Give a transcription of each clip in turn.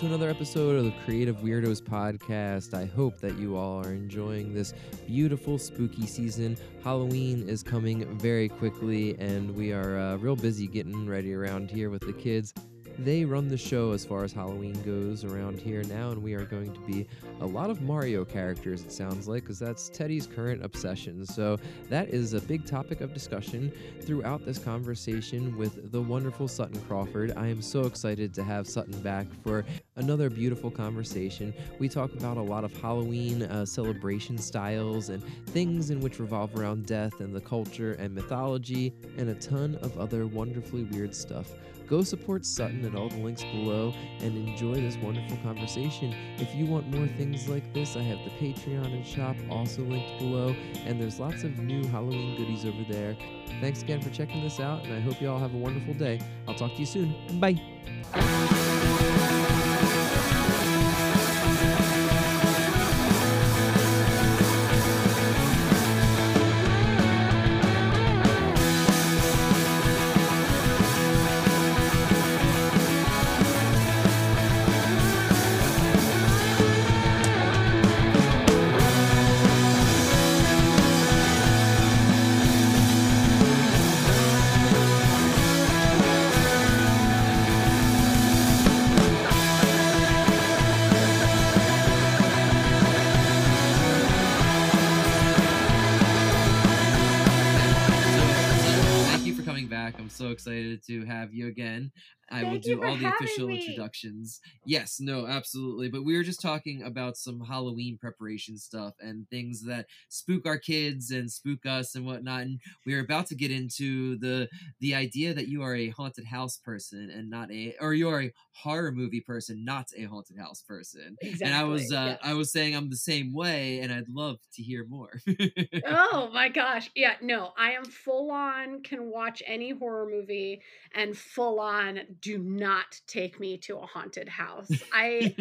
another episode of the Creative Weirdos podcast. I hope that you all are enjoying this beautiful spooky season. Halloween is coming very quickly, and we are uh, real busy getting ready around here with the kids. They run the show as far as Halloween goes around here now, and we are going to be a lot of Mario characters, it sounds like, because that's Teddy's current obsession. So that is a big topic of discussion throughout this conversation with the wonderful Sutton Crawford. I am so excited to have Sutton back for another beautiful conversation. We talk about a lot of Halloween uh, celebration styles and things in which revolve around death and the culture and mythology, and a ton of other wonderfully weird stuff. Go support Sutton at all the links below and enjoy this wonderful conversation. If you want more things like this, I have the Patreon and shop also linked below, and there's lots of new Halloween goodies over there. Thanks again for checking this out, and I hope you all have a wonderful day. I'll talk to you soon. Bye. Excited to have you again. I will Thank you do all the official me. introductions. Yes, no, absolutely. But we were just talking about some Halloween preparation stuff and things that spook our kids and spook us and whatnot. And we are about to get into the the idea that you are a haunted house person and not a or you're a horror movie person, not a haunted house person. Exactly. And I was uh, yes. I was saying I'm the same way, and I'd love to hear more. oh my gosh. Yeah, no, I am full on can watch any horror movie and full on do not take me to a haunted house. I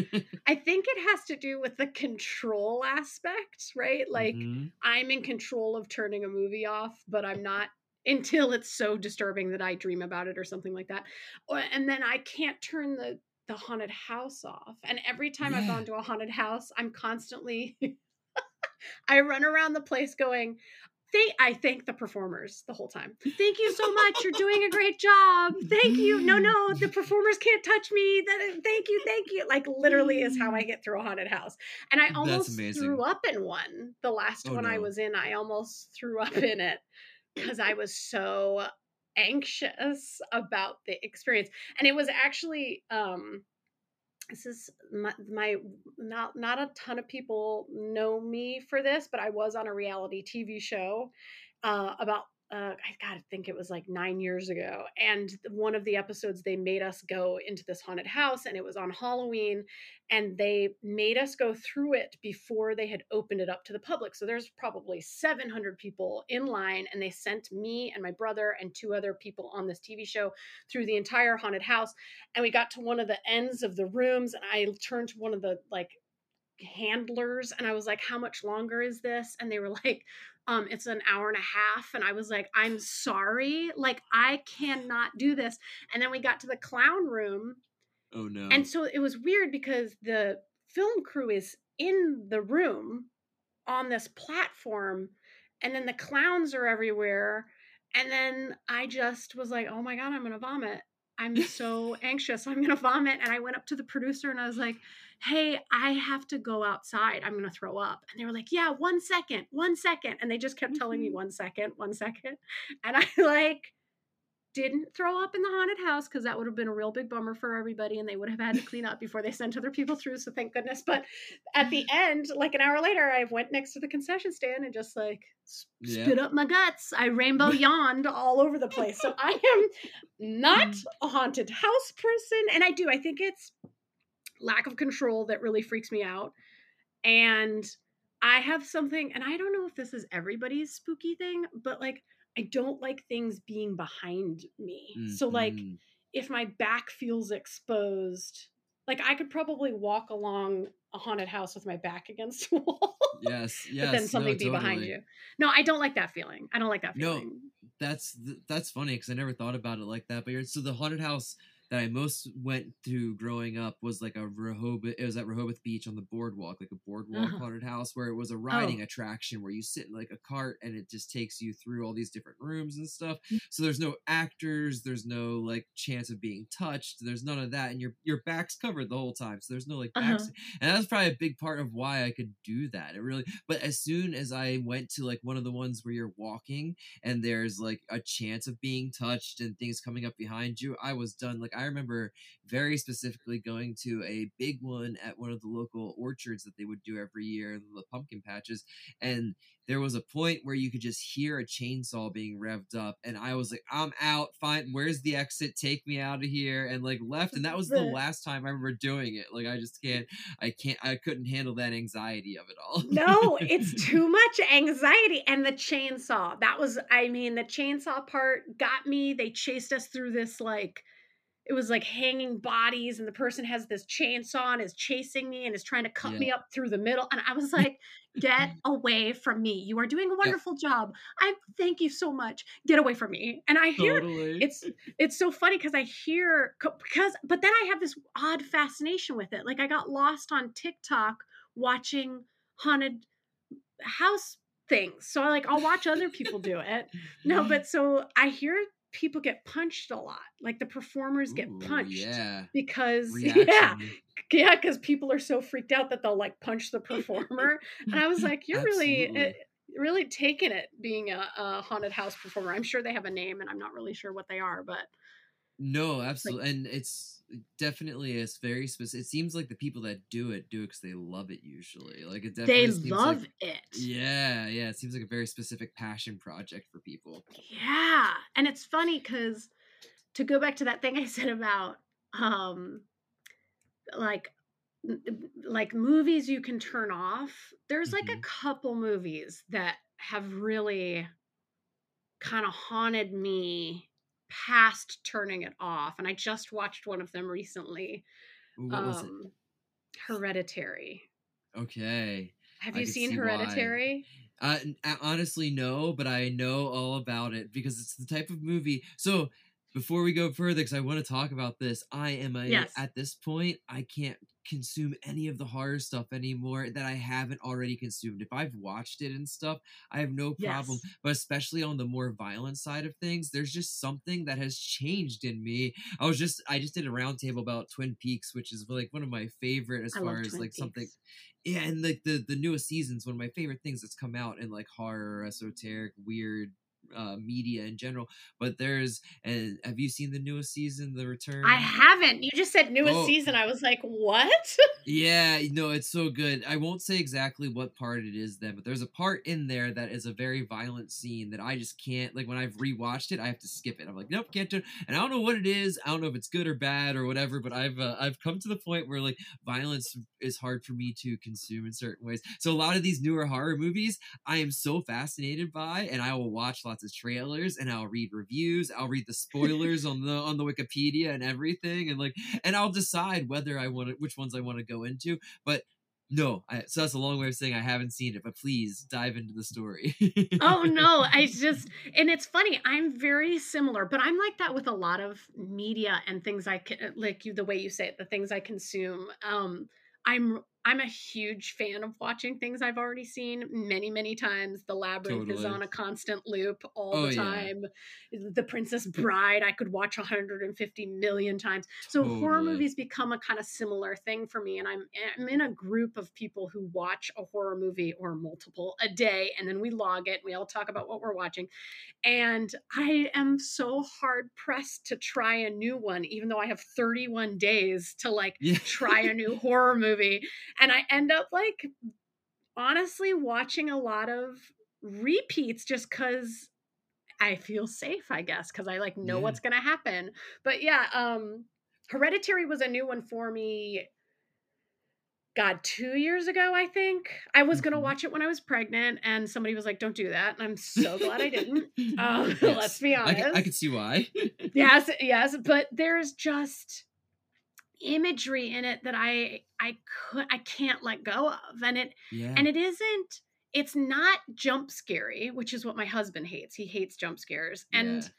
I think it has to do with the control aspect, right? Like Mhm. I'm in control of turning a movie off, but I'm not until it's so disturbing that I dream about it or something like that. And then I can't turn the the haunted house off. And every time I've gone to a haunted house, I'm constantly I run around the place going, Thank, I thank the performers the whole time. Thank you so much. You're doing a great job. Thank you. No, no, the performers can't touch me. Thank you, thank you. Like literally is how I get through a haunted house. And I almost threw up in one. The last Oh, one I was in, I almost threw up in it because I was so anxious about the experience. And it was actually um this is my, my not not a ton of people know me for this, but I was on a reality TV show uh, about uh, I gotta think it was like nine years ago, and one of the episodes they made us go into this haunted house, and it was on Halloween, and they made us go through it before they had opened it up to the public. So there's probably 700 people in line, and they sent me and my brother and two other people on this TV show through the entire haunted house and we got to one of the ends of the rooms and i turned to one of the like handlers and i was like how much longer is this? And they were like um it's an hour and a half. And i was like i'm sorry like i cannot do this. And then we got to the clown room oh no. and so it was weird because the film crew is in the room on this platform and then the clowns are everywhere and then i just was like oh my god i'm gonna vomit i'm so anxious i'm gonna vomit and i went up to the producer and i was like hey i have to go outside i'm gonna throw up and they were like yeah one second one second and they just kept telling me Mhm. one second one second and i like didn't throw up in the haunted house because that would have been a real big bummer for everybody and they would have had to clean up before they sent other people through so thank goodness. But at the end like an hour later i went next to the concession stand and just like s- Yeah. spit up my guts. I rainbow yawned all over the place. So i am not mm. a haunted house person and i do. I think it's lack of control that really freaks me out and i have something and i don't know if this is everybody's spooky thing but like i don't like things being behind me so like Mhm. if my back feels exposed like i could probably walk along a haunted house with my back against a wall yes, yes. but then something no, be behind you no i don't like that feeling i don't like that feeling. No, That's that's funny because I never thought about it like that. But you're, so the haunted house that I most went through growing up was like a Rehoboth. It was at Rehoboth Beach on the boardwalk, like a boardwalk Uh-huh. haunted house, where it was a riding Oh. attraction where you sit in like a cart and it just takes you through all these different rooms and stuff. Mm. So there's no actors, there's no like chance of being touched, there's none of that, and your your back's covered the whole time. So there's no like Uh-huh. and that's probably a big part of why I could do that. It really, but as soon as I went to like one of the ones where you're walking and there's like a chance of being touched and things coming up behind you, I was done. Like I remember very specifically going to a big one at one of the local orchards that they would do every year the pumpkin patches, and there was a point where you could just hear a chainsaw being revved up, and I was like, "I'm out. Fine, where's the exit? Take me out of here!" And like left, and that was The- last time I remember doing it. Like I just can't, I can't, I couldn't handle that anxiety of it all. no, it's too much anxiety. And the chainsaw, that was, I mean, the chainsaw part got me. They chased us through this, like, it was like hanging bodies, and the person has this chainsaw and is chasing me and is trying to cut Yeah. me up through the middle. And I was like, get away from me. You are doing a wonderful job. I thank you so much. Get away from me. And I hear totally. it's it's so funny because I hear because but then I have this odd fascination with it. Like I got lost on TikTok watching haunted house things. So I like I'll watch other people do it. No, but so I hear people get punched a lot. Like the performers get Ooh, punched Yeah. because yeah, Reaction. yeah, because people are so freaked out that they'll like punch the performer. and I was like, you're really uh, really taking it being a, a haunted house performer. I'm sure they have a name, and I'm not really sure what they are, but No, absolutely, and it's definitely it's very specific. It seems like the people that do it do it because they love it. Usually, like it definitely they love like, it. Yeah, yeah, it seems like a very specific passion project for people. Yeah. And it's funny because to go back to that thing I said about um like like movies you can turn off, there's like a Mhm. couple movies that have really kind of haunted me past turning it off. And I just watched one of them recently. Ooh, what was Um Hereditary. Okay. Have I you seen see. Hereditary? Uh, uh, honestly, no, but I know all about it because it's the type of movie. So before we go further, because I want to talk about this, I am a Yes. at this point I can't consume any of the horror stuff anymore that I haven't already consumed. If I've watched it and stuff, I have no problem. Yes. But especially on the more violent side of things, there's just something that has changed in me. I was just I just did a roundtable about Twin Peaks, which is like one of my favorite as I far as Twin like something yeah, and like the the newest season's one of my favorite things that's come out in like horror, esoteric, weird uh media in general. But there's and have you seen the newest season, The Return? I haven't. You just said newest Oh. season. I was like, what? Yeah, no, it's so good. I won't say exactly what part it is then, but there's a part in there that is a very violent scene that I just can't like when I've rewatched it, I have to skip it. I'm like, nope, can't do it. And I don't know what it is. I don't know if it's good or bad or whatever, but I've uh, I've come to the point where like violence is hard for me to consume in certain ways. So a lot of these newer horror movies, I am so fascinated by, and I will watch lots of trailers and I'll read reviews. I'll read the spoilers on the on the Wikipedia and everything, and like, and I'll decide whether I want to, which ones I want to go into. But no, I, so that's a long way of saying I haven't seen it. But please dive into the story. oh no, I just and it's funny. I'm very similar, but I'm like that with a lot of media and things I can like you the way you say it, the things I consume. Um I'm I'm a huge fan of watching things I've already seen many, many times. The Labyrinth is on a constant loop all Oh, the yeah. time. The Princess Bride, I could watch 150 million times. So horror movies become a kind of similar thing for me. And I'm I'm in a group of people who watch a horror movie or multiple a day, and then we log it. We all talk about what we're watching. And I am so hard pressed to try a new one, even though I have 31 days to like yeah. try a new horror movie. And I end up like honestly watching a lot of repeats just because I feel safe, I guess, because I like know Yeah. what's gonna happen. But yeah, um Hereditary was a new one for me. God, two years ago, I think. I was gonna Mhm. watch it when I was pregnant, and somebody was like, Don't do that. And I'm so glad I didn't. Um, Yes. let's be I I honest. can see why. yes yes but there's just imagery in it that i i could i can't let go of and it yeah. and it isn't it's not jump scary which is what my husband hates. He hates jump scares and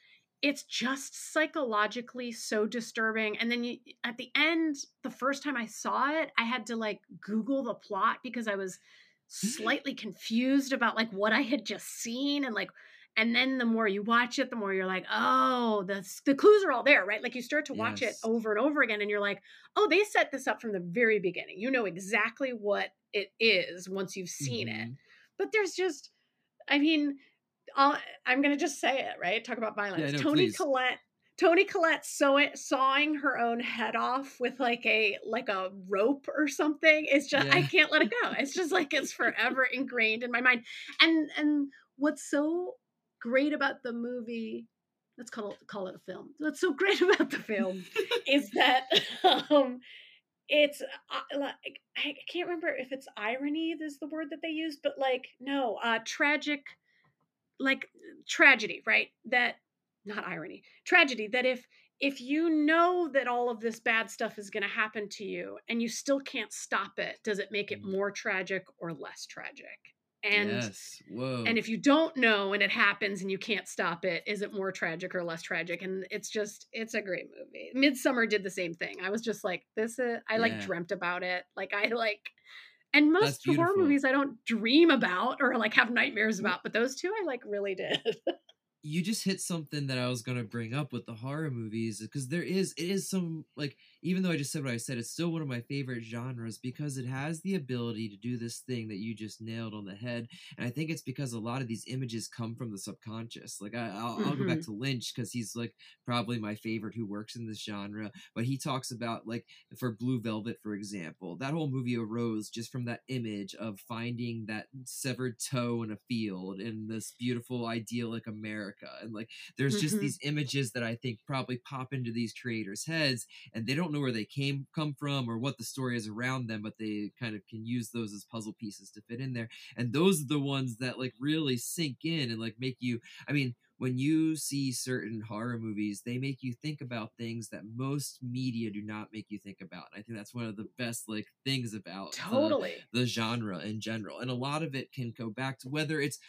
it's just psychologically so disturbing and then you at the end the first time i saw it i had to like google the plot because i was mm-hmm. slightly confused about like what i had just seen and like and then the more you watch it the more you're like oh the, the clues are all there right like you start to watch yes. it over and over again and you're like oh they set this up from the very beginning you know exactly what it is once you've seen mm-hmm. it but there's just i mean I'll, i'm gonna just say it right talk about violence yeah, no, Toni please. collette Toni Collette sew- sawing her own head off with like a like a rope or something It's just yeah. I can't let it go. It's just like it's forever ingrained in my mind. And and what's so great about the movie let's call it call it a film. What's so great about the film is that um it's uh, like i can't remember if it's irony is the word that they use but like no uh tragic like tragedy right? That not irony tragedy that if if you know that all of this bad stuff is going to happen to you and you still can't stop it does it make it mm. more tragic or less tragic and yes. Whoa. and if you don't know and it happens and you can't stop it is it more tragic or less tragic? And it's just it's a great movie. Midsommar did the same thing. I was just like this is i like dreamt about it. Like i like and most horror movies i don't dream about or like have nightmares about but those two i like really did. You just hit something that I was gonna bring up with the horror movies because there is it is some like even though I just said what I said, it's still one of my favorite genres because it has the ability to do this thing that you just nailed on the head. And I think it's because a lot of these images come from the subconscious. Like I, will mm-hmm. go back mm-hmm. to Lynch because he's like probably my favorite who works in this genre. But he talks about like for Blue Velvet, for example, that whole movie arose just from that image of finding that severed toe in a field in this beautiful idyllic America. And like there's just mm-hmm. these images that I think probably pop into these creators' heads and they don't know where they came come from or what the story is around them, but they kind of can use those as puzzle pieces to fit in there. And those are the ones that like really sink in and like make you. I mean, when you see certain horror movies, they make you think about things that most media do not make you think about. And I think that's one of the best like things about totally the, the genre in general. And a lot of it can go back to whether it's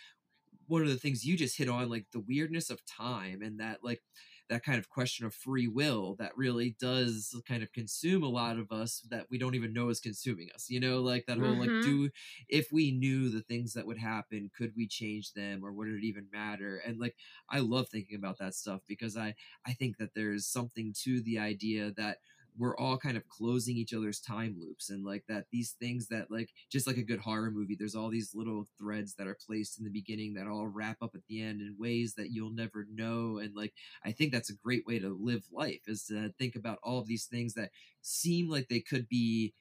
one of the things you just hit on, like the weirdness of time and that like that kind of question of free will that really does kind of consume a lot of us that we don't even know is consuming us you know like that whole mm-hmm. like do if we knew the things that would happen could we change them or would it even matter and like i love thinking about that stuff because i i think that there's something to the idea that we're all kind of closing each other's time loops and like that these things that like just like a good horror movie there's all these little threads that are placed in the beginning that all wrap up at the end in ways that you'll never know and like i think that's a great way to live life is to think about all of these things that seem like they could be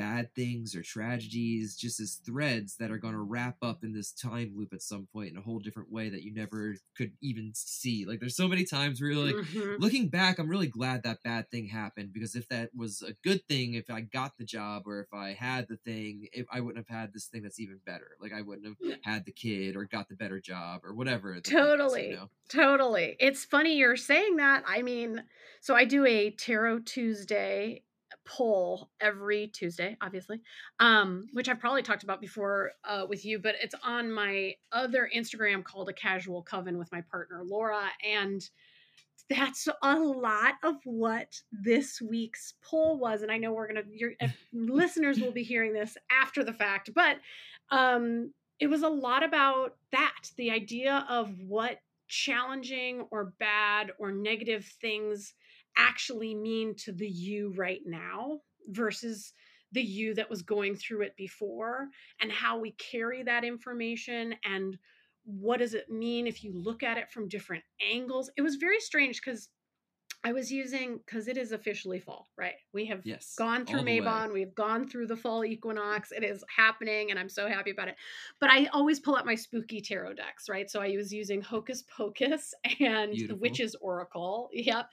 bad things or tragedies just as threads that are going to wrap up in this time loop at some point in a whole different way that you never could even see. Like there's so many times where you're like mm-hmm. looking back i'm really glad that bad thing happened because if that was a good thing if i got the job or if i had the thing if i wouldn't have had this thing that's even better. Like i wouldn't have had the kid or got the better job or whatever totally is, you know? totally. It's funny you're saying that. I mean so i do a tarot tuesday poll every Tuesday, obviously, um, which I've probably talked about before uh, with you, but it's on my other Instagram called A Casual Coven with my partner, Laura. And that's a lot of what this week's poll was. And I know we're going to, your listeners will be hearing this after the fact, but um, it was a lot about that the idea of what challenging or bad or negative things actually mean to the you right now versus the you that was going through it before and how we carry that information and what does it mean if you look at it from different angles. It was very strange because i was using because it is officially fall right? We have yes, gone through mabon we've gone through the fall equinox it is happening and i'm so happy about it. But i always pull out my spooky tarot decks right? So i was using hocus pocus and Beautiful. the witch's oracle yep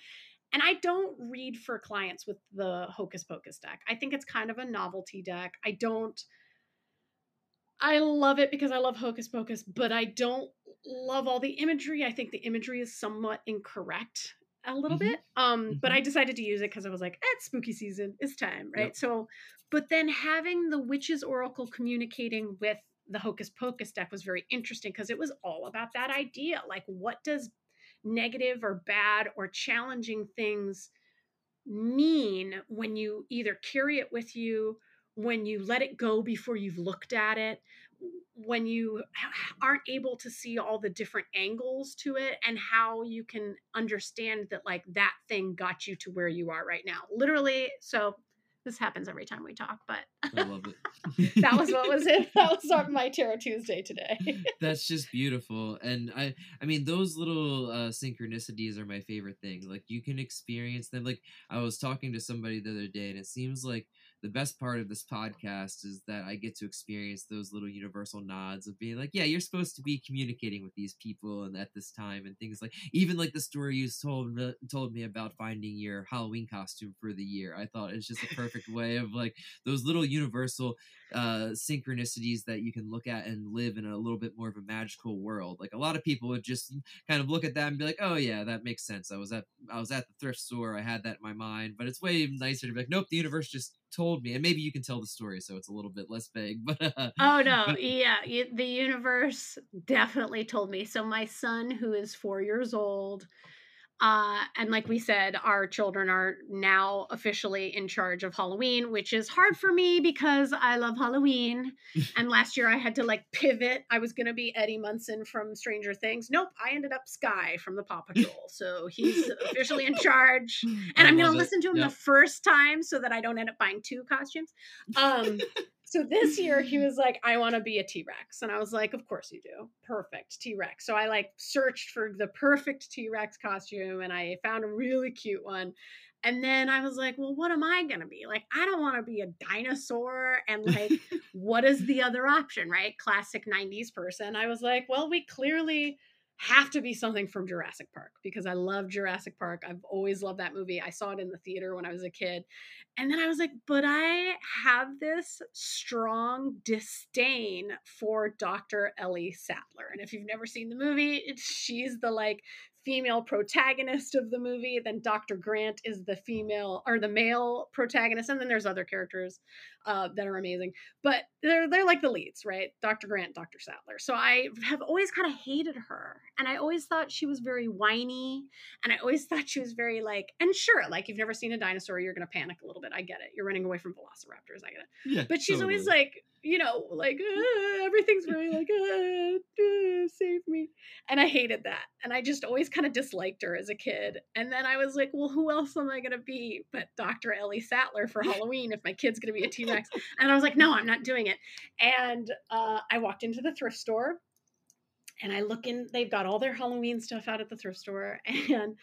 and I don't read for clients with the Hocus Pocus deck. I think it's kind of a novelty deck. I don't I love it because I love Hocus Pocus, but I don't love all the imagery. I think the imagery is somewhat incorrect a little mm-hmm. bit. Um, mm-hmm. but I decided to use it because I was like, eh, it's spooky season, it's time, right? Yep. So, but then having the Witch's Oracle communicating with the Hocus Pocus deck was very interesting because it was all about that idea. Like, what does negative or bad or challenging things mean when you either carry it with you, when you let it go before you've looked at it, when you aren't able to see all the different angles to it and how you can understand that like that thing got you to where you are right now. Literally so this happens every time we talk but i love it. that was what was it. That was on my tarot tuesday today. That's just beautiful and i i mean those little uh synchronicities are my favorite thing like you can experience them like i was talking to somebody the other day and it seems like the best part of this podcast is that I get to experience those little universal nods of being like, yeah, you're supposed to be communicating with these people and at this time and things like even like the story you told told me about finding your Halloween costume for the year. I thought it's just a perfect way of like those little universal uh synchronicities that you can look at and live in a little bit more of a magical world. Like a lot of people would just kind of look at that and be like, "Oh yeah, that makes sense. I was at I was at the thrift store. I had that in my mind." But it's way nicer to be like, "Nope, the universe just told me." And maybe you can tell the story so it's a little bit less vague. But uh, Oh no. But, yeah, the universe definitely told me. So my son who is 4 years old uh, and like we said, our children are now officially in charge of Halloween, which is hard for me because I love Halloween. and last year I had to like pivot. I was going to be Eddie Munson from Stranger Things. Nope, I ended up Skye from the Paw Patrol. So he's officially in charge. And I am going to listen to him yep. the first time so that I don't end up buying two costumes. Um, so this year he was like, I want to be a T Rex. And I was like, Of course you do. Perfect T Rex. So I like searched for the perfect T Rex costume and I found a really cute one. And then I was like, Well, what am I going to be? Like, I don't want to be a dinosaur. And like, what is the other option, right? Classic 90s person. I was like, Well, we clearly have to be something from Jurassic Park because I love Jurassic Park. I've always loved that movie. I saw it in the theater when I was a kid. And then I was like, but I have this strong disdain for Dr. Ellie Sattler. And if you've never seen the movie, she's the like female protagonist of the movie. Then Dr. Grant is the female or the male protagonist, and then there's other characters uh, that are amazing. But they're they're like the leads, right? Dr. Grant, Dr. Sattler. So I have always kind of hated her, and I always thought she was very whiny, and I always thought she was very like. And sure, like you've never seen a dinosaur, you're gonna panic a little bit. I get it. You're running away from velociraptors. I get it. Yeah, but she's totally. always like you know, like uh, everything's very like, uh, uh, save me. And I hated that. And I just always kind of disliked her as a kid. And then I was like, well, who else am I going to be but Dr. Ellie Sattler for Halloween if my kid's going to be a T And I was like, no, I'm not doing it. And uh, I walked into the thrift store and I look in, they've got all their Halloween stuff out at the thrift store. And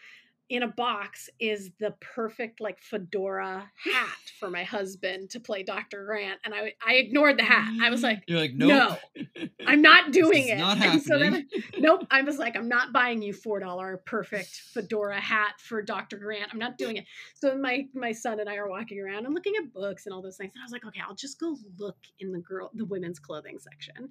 in a box is the perfect like fedora hat for my husband to play Dr. Grant. And I I ignored the hat. I was like, You're like, nope. no, I'm not doing it. Not happening. so then, nope. I was like, I'm not buying you four dollar perfect fedora hat for Dr. Grant. I'm not doing it. So my my son and I are walking around and looking at books and all those things. And I was like, okay, I'll just go look in the girl the women's clothing section.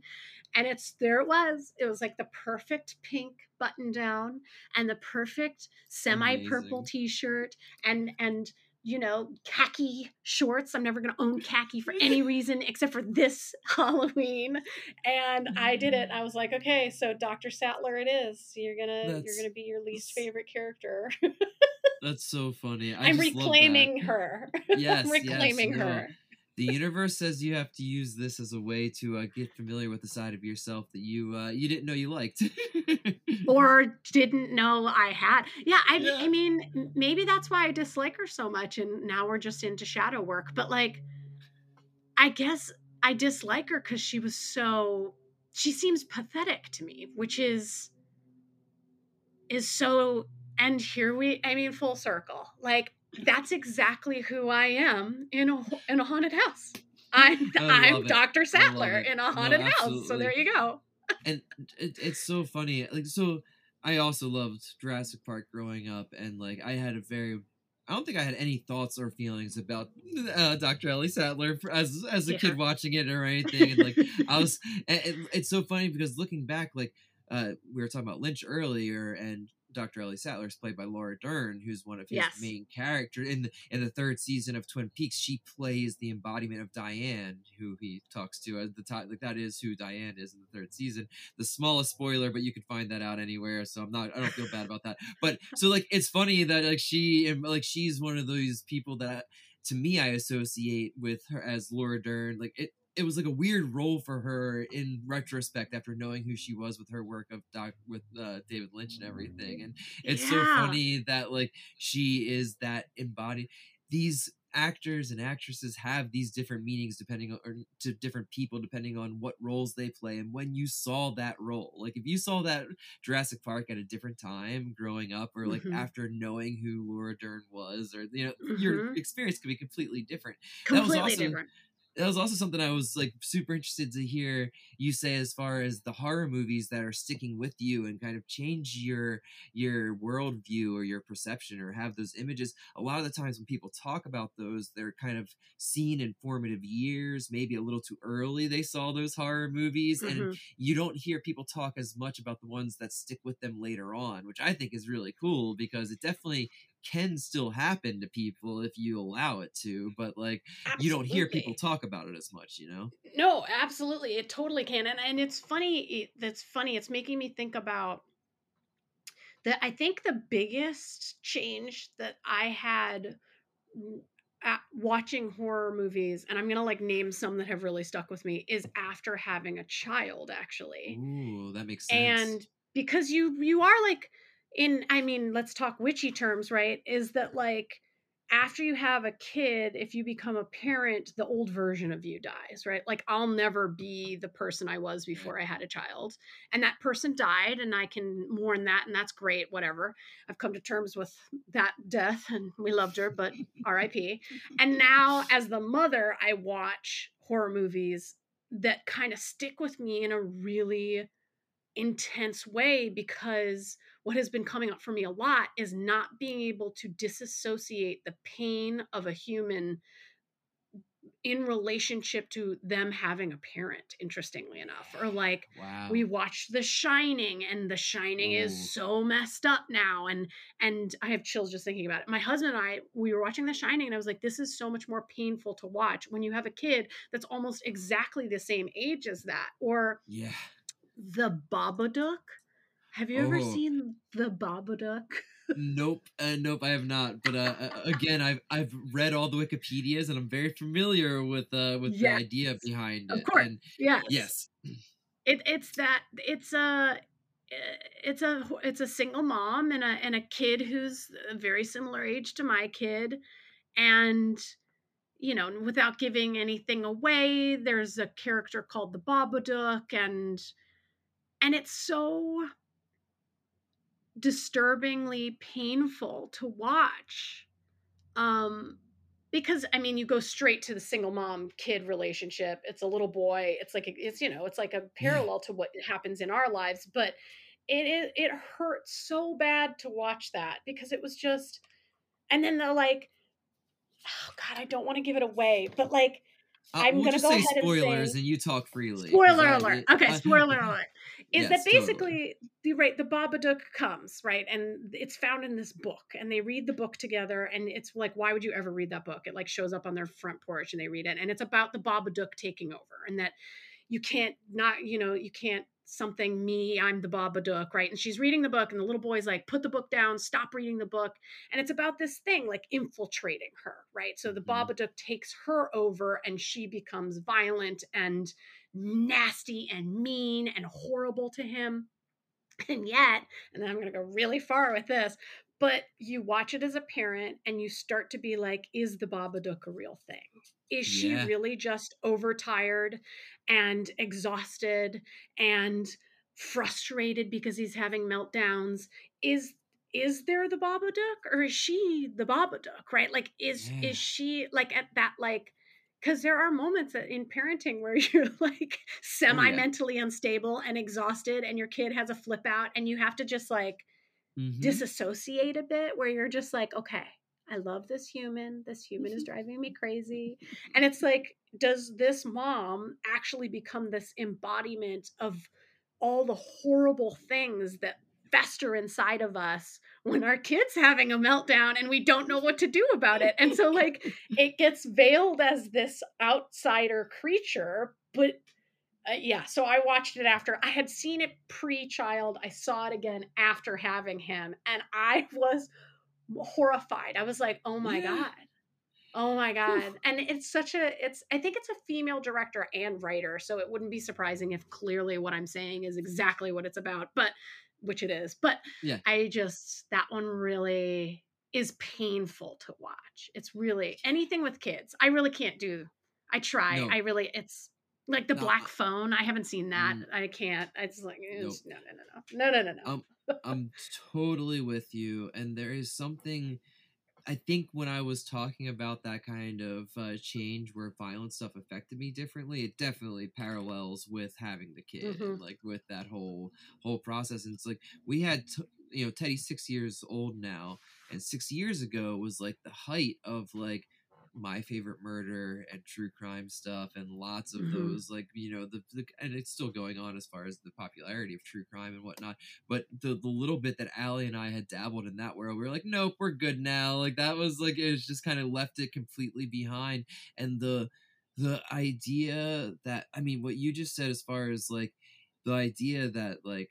And it's there it was. It was like the perfect pink button down and the perfect semi purple t-shirt and and you know khaki shorts. I'm never going to own khaki for any reason except for this halloween. And i did it. I was like okay so dr sattler it is. You're gonna that's, you're gonna be your least favorite character. That's so funny. I am reclaiming her. Yes i'm reclaiming yes, no. The universe says you have to use this as a way to uh, get familiar with the side of yourself that you uh, you didn't know you liked or didn't know I had. Yeah, I yeah. I mean maybe that's why I dislike her so much and now we're just into shadow work, but like I guess I dislike her cuz she was so she seems pathetic to me, which is is so and here we I mean full circle. Like that's exactly who I am in a in a haunted house. I'm I'm Dr. Sattler in a haunted no, house. So there you go. and it, it's so funny. Like so I also loved Jurassic Park growing up and like I had a very I don't think I had any thoughts or feelings about uh, Dr. Ellie Sattler as as a yeah. kid watching it or anything. And like I was, it, it's so funny because looking back, like uh, we were talking about Lynch earlier, and Dr. Ellie Sattler is played by Laura Dern, who's one of his Yes. main characters in the, in the third season of Twin Peaks. She plays the embodiment of Diane, who he talks to at the time. Like that is who Diane is in the third season. The smallest spoiler, but you can find that out anywhere. So I'm not. I don't feel bad about that. But so like it's funny that like she like she's one of those people that to me I associate with her as Laura Dern. Like it it was like a weird role for her in retrospect after knowing who she was with her work of doc with uh, David Lynch and everything. And it's so funny that like she is that embodied. These actors and actresses have these different meanings depending on or to different people depending on what roles they play and when you saw that role like if you saw that Jurassic Park at a different time growing up or like Mhm. after knowing who Laura Dern was or you know your Mhm. experience could be completely different that was Completely also- different. That was also something I was like super interested to hear you say as far as the horror movies that are sticking with you and kind of change your your worldview or your perception or have those images. A lot of the times when people talk about those, they're kind of seen in formative years, maybe a little too early they saw those horror movies. And Mhm. you don't hear people talk as much about the ones that stick with them later on, which I think is really cool because it definitely can still happen to people if you allow it to, but like you don't hear people talk about it as much, you know? No, absolutely, it totally can, and and it's funny. It, that's funny. It's making me think about that. I think the biggest change that I had at watching horror movies, and I'm gonna like name some that have really stuck with me, is after having a child, actually Ooh, that makes sense. and because you you are like in i mean let's talk witchy terms right is that like after you have a kid if you become a parent the old version of you dies right? Like i'll never be the person i was before i had a child and that person died and i can mourn that and that's great whatever. I've come to terms with that death and we loved her but rip and now as the mother i watch horror movies that kind of stick with me in a really intense way because what has been coming up for me a lot is not being able to disassociate the pain of a human in relationship to them having a parent interestingly enough or like wow. we watched the shining and the shining Ooh. is so messed up now and and i have chills just thinking about it my husband and i we were watching the shining and i was like this is so much more painful to watch when you have a kid that's almost exactly the same age as that or yeah. the Babadook. Have you ever Oh. seen the Babadook? nope. Uh, nope, I have not. But uh, uh, again, I've I've read all the Wikipedias and I'm very familiar with uh with Yes. the idea behind Of it. course. And Yes. yes. It, it's that it's a it's a it's a single mom and a and a kid who's a very similar age to my kid and you know without giving anything away there's a character called the Babadook and and it's so disturbingly painful to watch um because i mean you go straight to the single mom kid relationship it's a little boy it's like a, it's you know it's like a parallel to what happens in our lives but it it, it hurts so bad to watch that because it was just and then the like oh god i don't want to give it away but like Uh, I'm we'll gonna go ahead and spoilers say- and you talk freely. Spoiler alert. Okay, spoiler alert. Is Yes, that totally. basically the right the Babadook comes, right? And it's found in this book and they read the book together and it's like why would you ever read that book? It like shows up on their front porch and they read it and it's about the Babadook taking over and that you can't not, you know, you can't something me, I'm the Babadook, right? And she's reading the book and the little boy's like put the book down, stop reading the book. And it's about this thing like infiltrating her, right? So the Mhm. Babadook takes her over and she becomes violent and nasty and mean and horrible to him. And yet, and then I'm going to go really far with this, but you watch it as a parent and you start to be like, is the Babadook a real thing? Is she Yeah. really just overtired and exhausted and frustrated because he's having meltdowns? Is is there the Babadook or is she the Babadook? Right? Like, is Yeah. is she like at that like because there are moments in parenting where you're like semi mentally unstable and exhausted and your kid has a flip out and you have to just like Mhm. disassociate a bit where you're just like okay i love this human. This human is driving me crazy. And it's like does this mom actually become this embodiment of all the horrible things that fester inside of us when our kid's having a meltdown and we don't know what to do about it. And so, like, it gets veiled as this outsider creature, but uh, yeah, so I watched it after I had seen it pre child. I saw it again after having him, and I was horrified. I was like, oh my yeah. God. Oh my god. Oof. And it's such a it's I think it's a female director and writer, so it wouldn't be surprising if clearly what I'm saying is exactly what it's about, but which it is. But yeah. I just that one really is painful to watch. It's really anything with kids. I really can't do. I try. No. I really it's like the no, black phone. I haven't seen that. Mm, I can't. It's like it's, nope. no, no, no, no, no, no, no. Um, I'm totally with you, and there is something I think when I was talking about that kind of uh, change where violent stuff affected me differently, it definitely parallels with having the kid, mm-hmm. like with that whole whole process. And it's like we had, t- you know, Teddy's six years old now, and six years ago was like the height of like my favorite murder and true crime stuff and lots of mm-hmm. those like you know the, the, and it's still going on as far as the popularity of true crime and whatnot but the the little bit that Allie and I had dabbled in that world we were like nope we're good now like that was like it was just kind of left it completely behind and the the idea that I mean what you just said as far as like the idea that like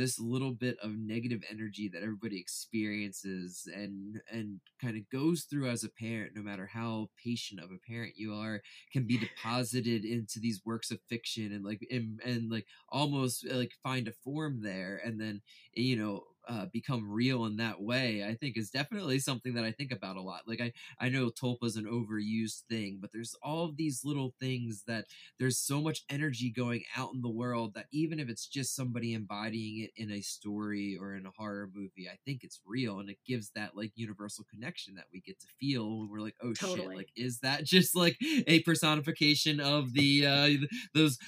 this little bit of negative energy that everybody experiences and and kind of goes through as a parent no matter how patient of a parent you are can be deposited into these works of fiction and like and, and like almost eh, like find a form there. And then eh, you know uh, become real in that way, I think is definitely something that I think about a lot. Like I, I know Tulpa's an overused thing, but there's all of these little things that there's so much energy going out in the world that even if it's just somebody embodying it in a story or in a horror movie, I think it's real and it gives that like universal connection that we get to feel when we're like, oh totally. shit, like is that just like a personification of the uh those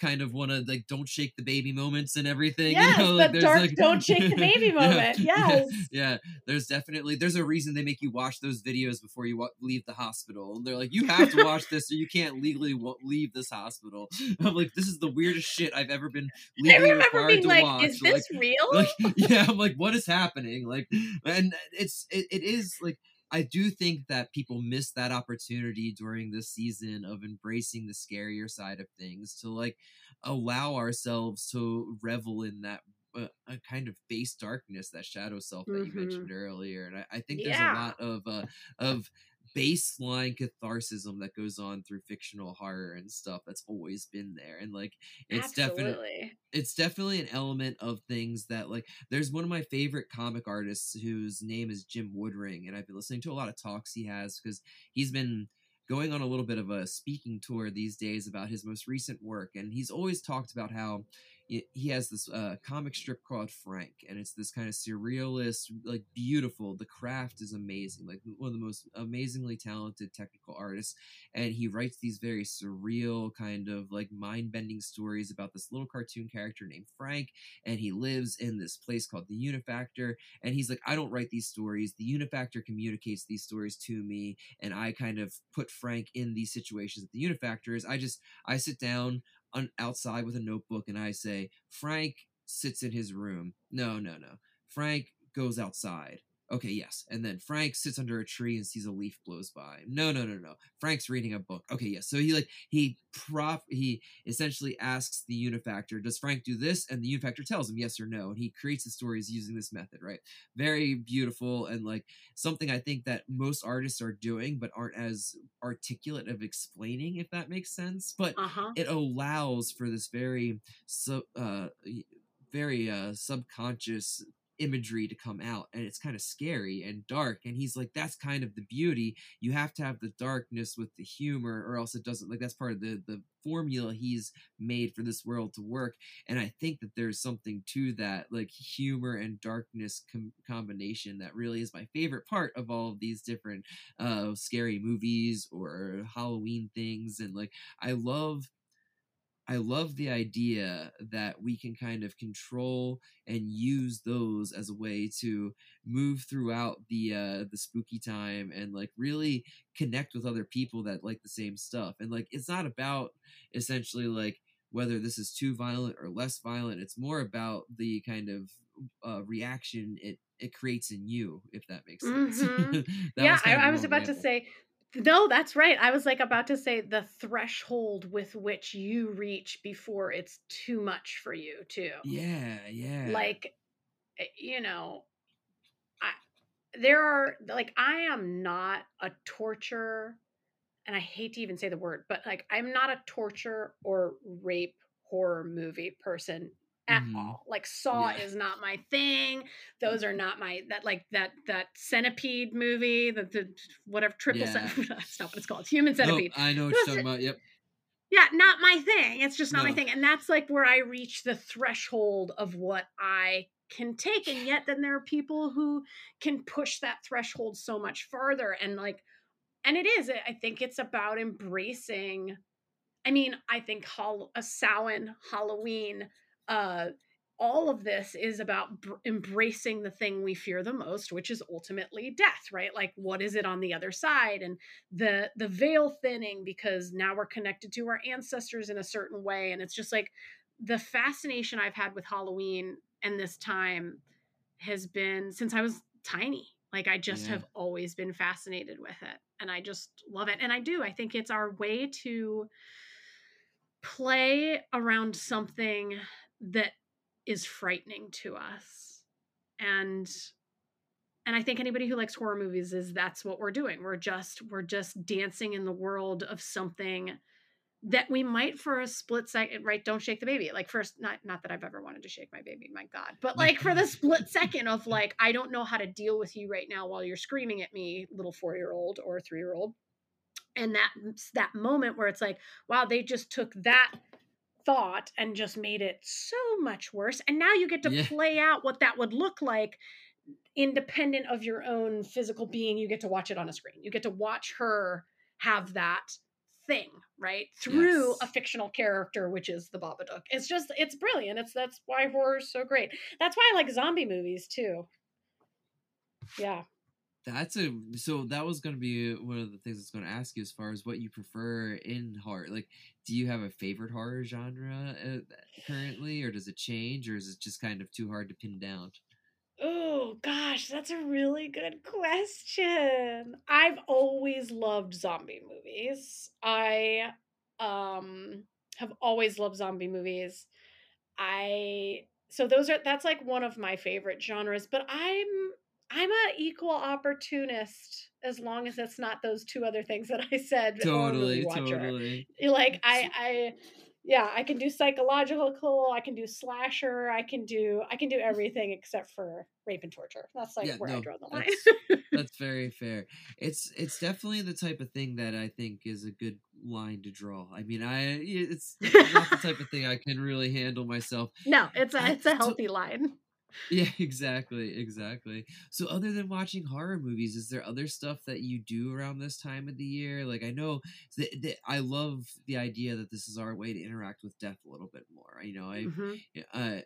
kind of want to like don't shake the baby moments and everything? Yes, you know, like, the dark like, don't shake the baby moment. Yeah, yes. Yeah, there's definitely there's a reason they make you watch those videos before you leave the hospital. And they're like, you have to watch this, or you can't legally leave this hospital. I'm like, this is the weirdest shit I've ever been legally required to like, watch. Is this like, real? Like, yeah, I'm like, what is happening? Like, and it's it, it is like. I do think that people miss that opportunity during this season of embracing the scarier side of things to like allow ourselves to revel in that a, a, kind of base darkness, that shadow self that mm-hmm. you mentioned earlier, and I, I think there's yeah. a lot of uh, of baseline catharsism that goes on through fictional horror and stuff that's always been there and like it's definitely it's definitely an element of things that like there's one of my favorite comic artists whose name is Jim Woodring and I've been listening to a lot of talks he has because he's been going on a little bit of a speaking tour these days about his most recent work and he's always talked about how he has this uh, comic strip called Frank, and it's this kind of surrealist, like beautiful. The craft is amazing, like one of the most amazingly talented technical artists, and he writes these very surreal, kind of like mind bending stories about this little cartoon character named Frank, and he lives in this place called the Unifactor, and he's like, I don't write these stories. The Unifactor communicates these stories to me, and I kind of put Frank in these situations. At the Unifactor is I just I sit down, on, outside with a notebook and I say, Frank sits in his room. No, no, no. Frank goes outside. Okay, yes. And then Frank sits under a tree and sees a leaf blows by. No, no, no, no. Frank's reading a book. Okay, yes. So he like he prop he essentially asks the unifactor, does Frank do this? And the unifactor tells him yes or no. And he creates the stories using this method, right? Very beautiful and like something I think that most artists are doing, but aren't as articulate of explaining, if that makes sense. But uh-huh. it allows for this very so uh very uh subconscious imagery to come out and it's kind of scary and dark and he's like that's kind of the beauty. You have to have the darkness with the humor or else it doesn't like that's part of the the formula he's made for this world to work and i think that there's something to that like humor and darkness com- combination that really is my favorite part of all of these different uh scary movies or halloween things and like i love I love the idea that we can kind of control and use those as a way to move throughout the uh the spooky time and like really connect with other people that like the same stuff. And like it's not about essentially like whether this is too violent or less violent. It's more about the kind of uh, reaction it it creates in you, if that makes sense. Mm-hmm. yeah, was I, I was about an to say, no, that's right. I was like about to say the threshold with which you reach before it's too much for you, too. Yeah, yeah. Like, eh, you know, I there are like I am not a torture, and I hate to even say the word, but like I'm not a torture or rape horror movie person at Mhm. all. Like Saw Yeah. is not my thing. Those are not my that like that that centipede movie, the the whatever triple Yeah. centipede. That's not what it's called. Human Oh, centipede. I know what you're talking about. Yep. Yeah, not my thing. It's just not my thing. And that's like where I reach the threshold of what I can take. And yet then there are people who can push that threshold so much further. And like, and it is, I think it's about embracing. I mean, I think Hall- a Samhain, Halloween, uh, all of this is about br- embracing the thing we fear the most, which is ultimately death, right? Like, what is it on the other side? And the the veil thinning because now we're connected to our ancestors in a certain way, and it's just like the fascination I've had with Halloween and this time has been since I was tiny. Like, I just Yeah. have always been fascinated with it, and I just love it. And I do. I think it's our way to play around something that is frightening to us. And and i think anybody who likes horror movies is that's what we're doing. We're just we're just dancing in the world of something that we might for a split second right don't shake the baby. Like first not not that i've ever wanted to shake my baby my god but like for the split second of like i don't know how to deal with you right now while you're screaming at me little four year old or three year old and that that moment where it's like wow they just took that thought and just made it so much worse and now you get to Yeah. play out what that would look like independent of your own physical being you get to watch it on a screen. You get to watch her have that thing right through Yes. a fictional character which is the babadook. It's just it's brilliant. It's that's why horror is so great. That's why i like zombie movies too. Yeah That's a so that was going to be one of the things that's going to ask you as far as what you prefer in horror. Like, do you have a favorite horror genre uh, currently, or does it change, or is it just kind of too hard to pin down? Oh gosh, that's a really good question. I've always loved zombie movies. I um have always loved zombie movies. I so those are that's like one of my favorite genres, but I'm I'm an equal opportunist as long as it's not those two other things that I said. Totally, totally. Like I I yeah, I can do psychological, I can do slasher, I can do I can do everything except for rape and torture. That's like Yeah, where I draw the line. that's that's very fair. It's it's definitely the type of thing that I think is a good line to draw. I mean, I it's not the type of thing I can really handle myself. no, it's a it's a healthy line. Yeah, exactly, exactly. So, other than watching horror movies, is there other stuff that you do around this time of the year? Like, I know that, that I love the idea that this is our way to interact with death a little bit more. You know, I Mhm. uh,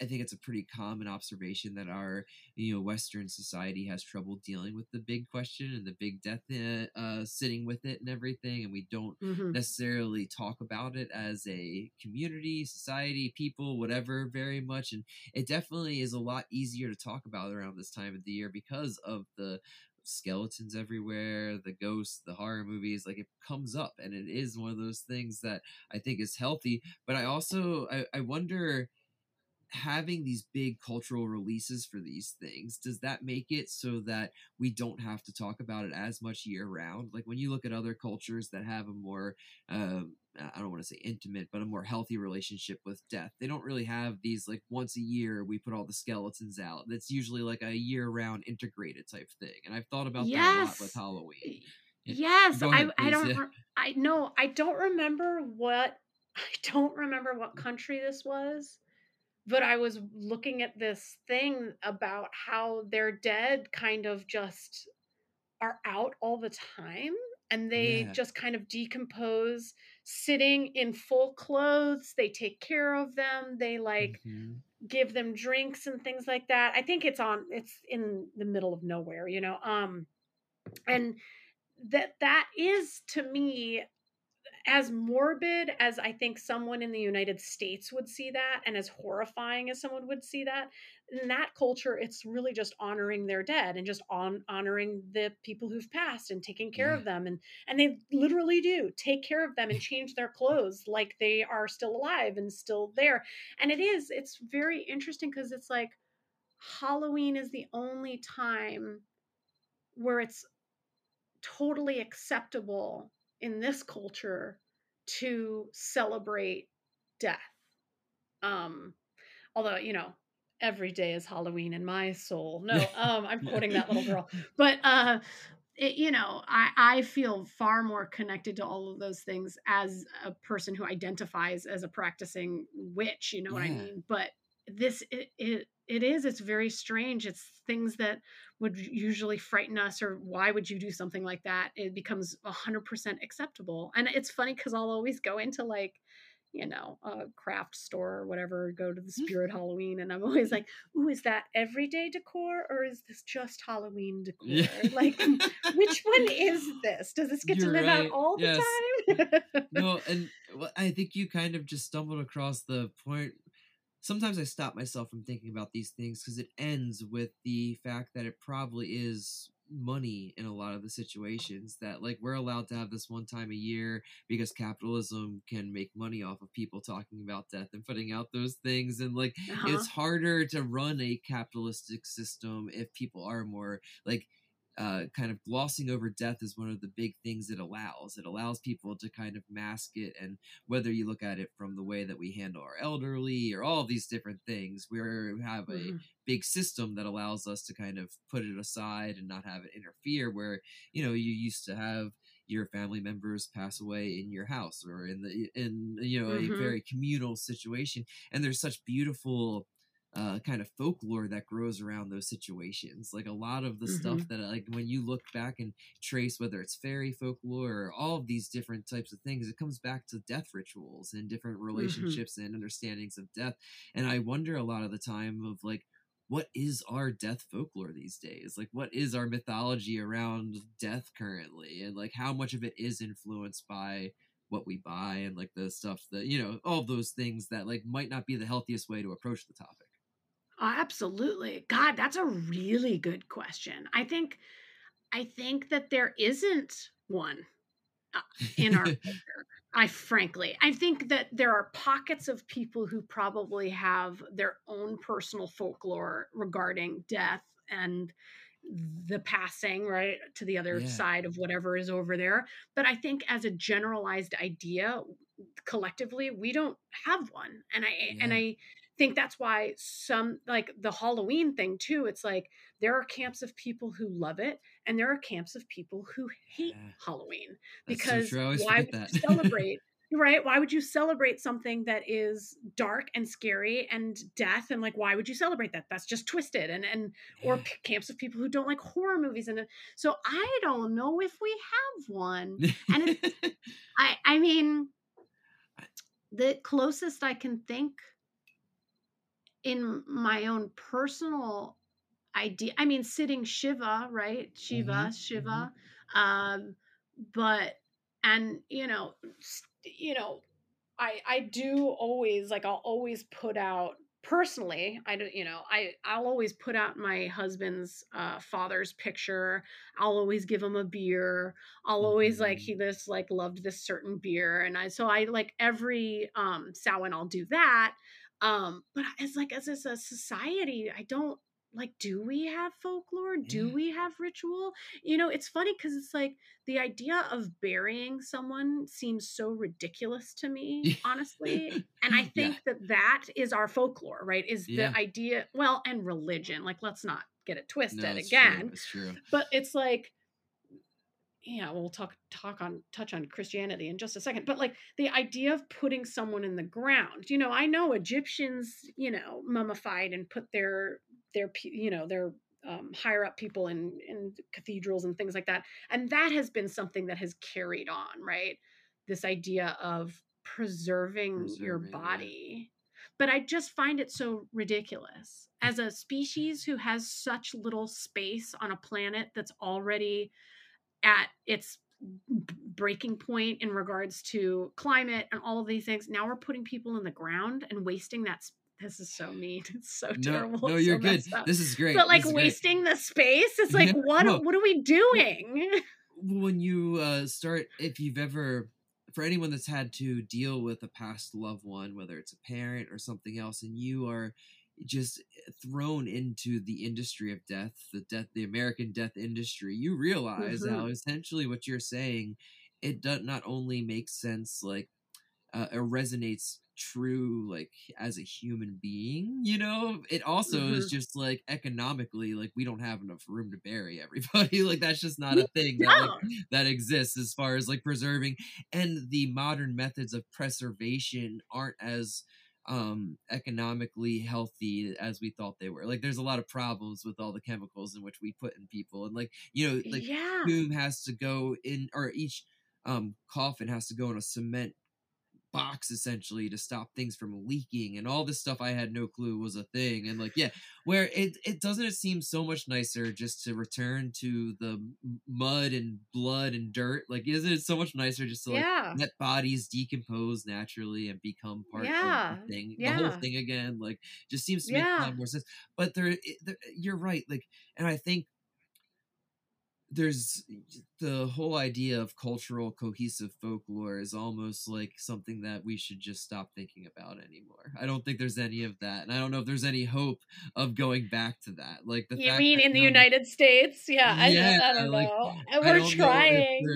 I think it's a pretty common observation that our you know Western society has trouble dealing with the big question and the big death uh, uh, sitting with it and everything, and we don't Mhm. necessarily talk about it as a community, society, people, whatever, very much. And it definitely is a lot easier to talk about around this time of the year because of the skeletons everywhere, the ghosts, the horror movies. Like it comes up, and it is one of those things that I think is healthy. But I also I, I wonder having these big cultural releases for these things does that make it so that we don't have to talk about it as much year round like when you look at other cultures that have a more um, i don't want to say intimate but a more healthy relationship with death they don't really have these like once a year we put all the skeletons out that's usually like a year round integrated type thing and i've thought about that a lot with halloween. Yes, Go I ahead, I don't yeah. I no, I don't remember what I don't remember what country this was, but I was looking at this thing about how their dead kind of just are out all the time and they Yeah. just kind of decompose sitting in full clothes. They take care of them. They like Mhm. give them drinks and things like that. I think it's on it's in the middle of nowhere, you know. Um and that that is to me as morbid as I think someone in the United States would see that, and as horrifying as someone would see that, in that culture, it's really just honoring their dead and just on honoring the people who've passed and taking care Yeah. of them, and and they literally do take care of them and change their clothes like they are still alive and still there. And it is, it's very interesting because it's like Halloween is the only time where it's totally acceptable in this culture to celebrate death. Um, although, you know, every day is Halloween in my soul. No, um, I'm quoting that little girl. But uh it, you know, I, I feel far more connected to all of those things as a person who identifies as a practicing witch, you know what I mean? But this it, it it is it's very strange it's things that would usually frighten us or why would you do something like that it becomes 100% acceptable and it's funny because i'll always go into like you know a craft store or whatever go to the mm. spirit halloween and i'm always like ooh is that everyday decor or is this just halloween decor Yeah. like which one is this does this get You're to live right. out all the time no, and I think you kind of just stumbled across the point. Sometimes I stop myself from thinking about these things because it ends with the fact that it probably is money in a lot of the situations that like we're allowed to have this one time a year because capitalism can make money off of people talking about death and putting out those things and like Uh-huh. it's harder to run a capitalistic system if people are more like uh, kind of glossing over death is one of the big things it allows. It allows people to kind of mask it, and whether you look at it from the way that we handle our elderly or all these different things, we have a Mhm. big system that allows us to kind of put it aside and not have it interfere. Where you know you used to have your family members pass away in your house or in the in you know Mhm. a very communal situation, and there's such beautiful uh, kind of folklore that grows around those situations. Like a lot of the stuff that, like, when you look back and trace whether it's fairy folklore or all of these different types of things, it comes back to death rituals and different relationships and understandings of death. And I wonder a lot of the time of like, what is our death folklore these days? Like, what is our mythology around death currently? And like, how much of it is influenced by what we buy and like the stuff that, you know, all of those things that like might not be the healthiest way to approach the topic. Oh, absolutely. God, that's a really good question. I think I think that there isn't one uh, in our culture. I frankly, I think that there are pockets of people who probably have their own personal folklore regarding death and the passing right to the other Yeah. side of whatever is over there but i think as a generalized idea collectively we don't have one and i and i think that's why some like the halloween thing too it's like there are camps of people who love it and there are camps of people who hate Yeah. halloween so because always why would you celebrate right? Why would you celebrate something that is dark and scary and death and like why would you celebrate that? That's just twisted and and or p- camps of people who don't like horror movies and uh, so i don't know if we have one and i i mean the closest i can think in my own personal idea i mean sitting shiva right? Shiva Mhm, shiva um but and you know you know i i do always like i'll always put out personally i don't you know i i'll always put out my husband's uh father's picture. I'll always give him a beer. I'll always like Mhm. he just like loved this certain beer and i so i like every um Samhain i'll do that um but as like as, as a society i don't like do we have folklore do Yeah. we have ritual you know it's funny because it's like the idea of burying someone seems so ridiculous to me honestly and i Yeah. think that that is our folklore right is Yeah. the idea well and religion like let's not get it twisted No, again True. It's true. but it's like yeah we'll talk talk on touch on christianity in just a second but like the idea of putting someone in the ground you know i know egyptians you know mummified and put their their you know their um, higher up people in in cathedrals and things like that and that has been something that has carried on right this idea of preserving your Preserving, yeah. body but i just find it so ridiculous as a species who has such little space on a planet that's already at its breaking point in regards to climate and all of these things. Now we're putting people in the ground and wasting that this is so mean. It's so no, terrible. No, you're so good. This is great. But like wasting the space, it's like what what are we doing? when you uh, start if you've ever for anyone that's had to deal with a past loved one whether it's a parent or something else and you are just thrown into the industry of death the death the american death industry you realize how essentially what you're saying it does not only makes sense like uh, it resonates true like as a human being you know? It also is just like economically like we don't have enough room to bury everybody like that's just not a thing that, like, that exists as far as like preserving and the modern methods of preservation aren't as um economically healthy as we thought they were like there's a lot of problems with all the chemicals in which we put in people and like you know like yeah. tomb has to go in or each um coffin has to go in a cement box essentially to stop things from leaking and all this stuff I had no clue was a thing and like yeah where it it doesn't it seem so much nicer just to return to the mud and blood and dirt like isn't it so much nicer just to like yeah. let bodies decompose naturally and become part Yeah, of the thing the whole thing again like just seems to make a lot more sense but there, there you're right like and I think there's the whole idea of cultural cohesive folklore is almost like something that we should just stop thinking about anymore. I don't think there's any of that, and I don't know if there's any hope of going back to that. Like the You mean in the United States? Yeah, I, Yeah, I don't like, know. And I we're don't know if trying.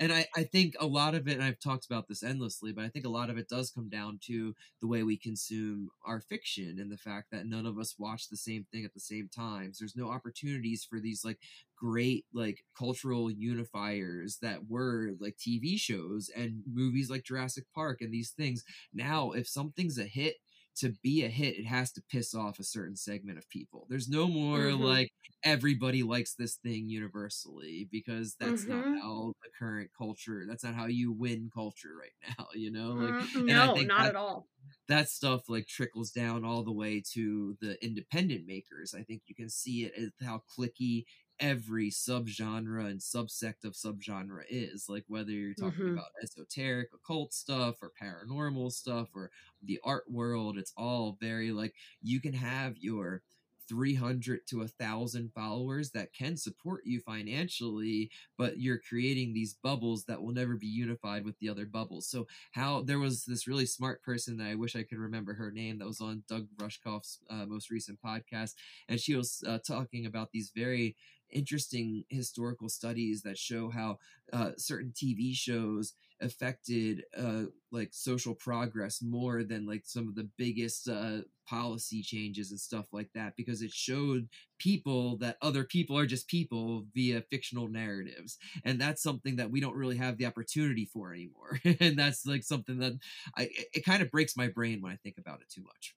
and I, I think a lot of it, and I've talked about this endlessly, but I think a lot of it does come down to the way we consume our fiction and the fact that none of us watch the same thing at the same times. There's no opportunities for these like great like cultural unifiers that were like TV shows and movies like Jurassic Park and these things. Now, if something's a hit, to be a hit, it has to piss off a certain segment of people. There's no more Mhm. like everybody likes this thing universally because that's Mhm. not how the current culture. That's not how you win culture right now. You know, like Mm, I no, not that- at all. that stuff like trickles down all the way to the independent makers. I think you can see it as how clicky every subgenre and subsect of subgenre is. Like whether you're talking Mhm. about esoteric, occult stuff or paranormal stuff or the art world, it's all very like you can have your 300 to a thousand followers that can support you financially but you're creating these bubbles that will never be unified with the other bubbles so how there was this really smart person that I wish I could remember her name that was on Doug Rushkoff's uh, most recent podcast, and she was uh, talking about these very interesting historical studies that show how uh, certain TV shows affected uh, like social progress more than like some of the biggest uh, policy changes and stuff like that because it showed people that other people are just people via fictional narratives and that's something that we don't really have the opportunity for anymore and that's like something that i it, it kind of breaks my brain when i think about it too much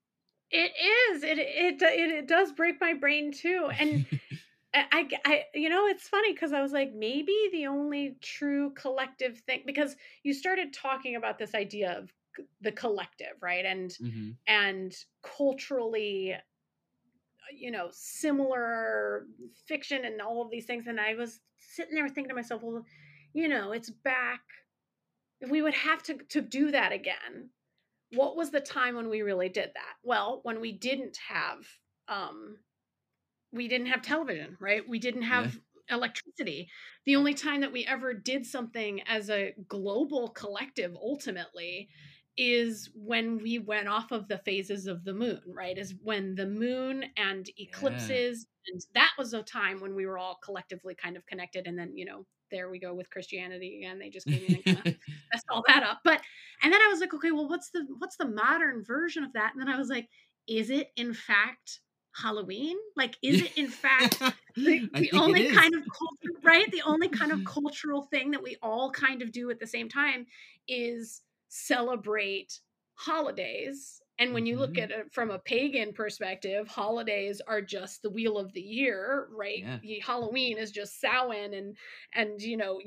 It is. It it it, it does break my brain too. And I, I, you know, it's funny because I was like, maybe the only true collective thing, because you started talking about this idea of the collective, right? And Mhm. and culturally, you know, similar fiction and all of these things. And I was sitting there thinking to myself, well, you know, it's back. If we would have to to do that again, what was the time when we really did that? Well, when we didn't have um we didn't have television, right? We didn't Yeah. have electricity. The only time that we ever did something as a global collective ultimately is when we went off of the phases of the moon, right? Is when the moon and eclipses and that was a time when we were all collectively kind of connected and then, you know, there we go with Christianity again. They just came in and kind of messed all that up. But and then I was like, okay, well, what's the what's the modern version of that? And then I was like, is it in fact Halloween? Like, is it in fact the, the only kind of culture, right? The only kind of cultural thing that we all kind of do at the same time is celebrate holidays. And when you look Mhm. at it from a pagan perspective, holidays are just the wheel of the year, right? Yeah. Halloween is just Samhain, and and you know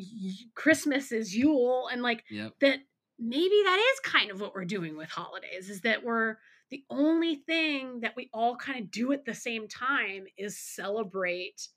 Christmas is Yule, and like yep that maybe that is kind of what we're doing with holidays is that we're the only thing that we all kind of do at the same time is celebrate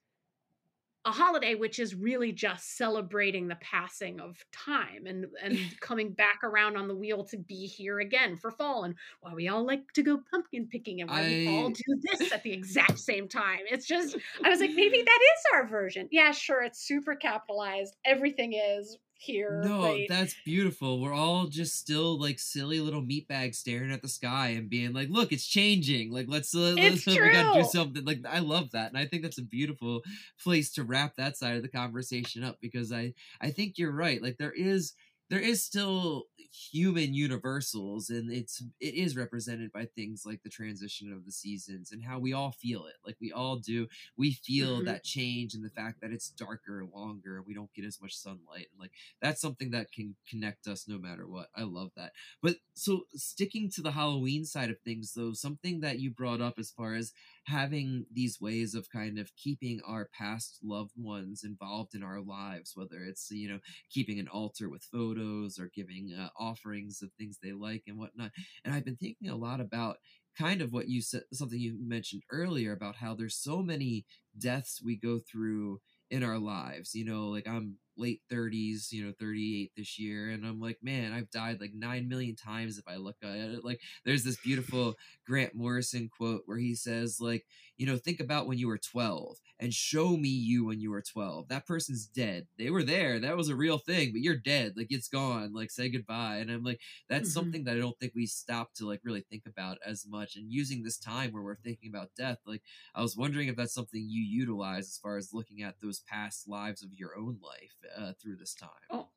a holiday which is really just celebrating the passing of time and and coming back around on the wheel to be here again for fall and why we all like to go pumpkin picking and why I... we all do this at the exact same time. It's just i was like maybe that is our version. Yeah sure it's super capitalized. Everything is here. No, right? that's beautiful. We're all just still like silly little meatbags staring at the sky and being like, "Look, it's changing. Like, let's uh, let's we gotta do something." Like, I love that, and I think that's a beautiful place to wrap that side of the conversation up because I I think you're right. Like, there is there is still human universals and it's it is represented by things like the transition of the seasons and how we all feel it like we all do. We feel mm-hmm. that change and the fact that it's darker longer and we don't get as much sunlight and like that's something that can connect us no matter what. I love that. But so sticking to the halloween side of things though something that you brought up as far as having these ways of kind of keeping our past loved ones involved in our lives whether it's you know keeping an altar with photos or giving uh, offerings of things they like and whatnot and i've been thinking a lot about kind of what you said something you mentioned earlier about how there's so many deaths we go through in our lives you know like i'm late 30s, you know, 38 this year. And I'm like, man, I've died like 9 million times if I look at it. Like, there's this beautiful Grant Morrison quote where he says, like, you know, think about when you were 12 and show me you when you were 12. That person's dead. They were there. That was a real thing, but you're dead. Like, it's gone. Like, say goodbye. And I'm like, that's mm-hmm. something that I don't think we stop to like really think about as much. And using this time where we're thinking about death, like, I was wondering if that's something you utilize as far as looking at those past lives of your own life uh, through this time. Oh,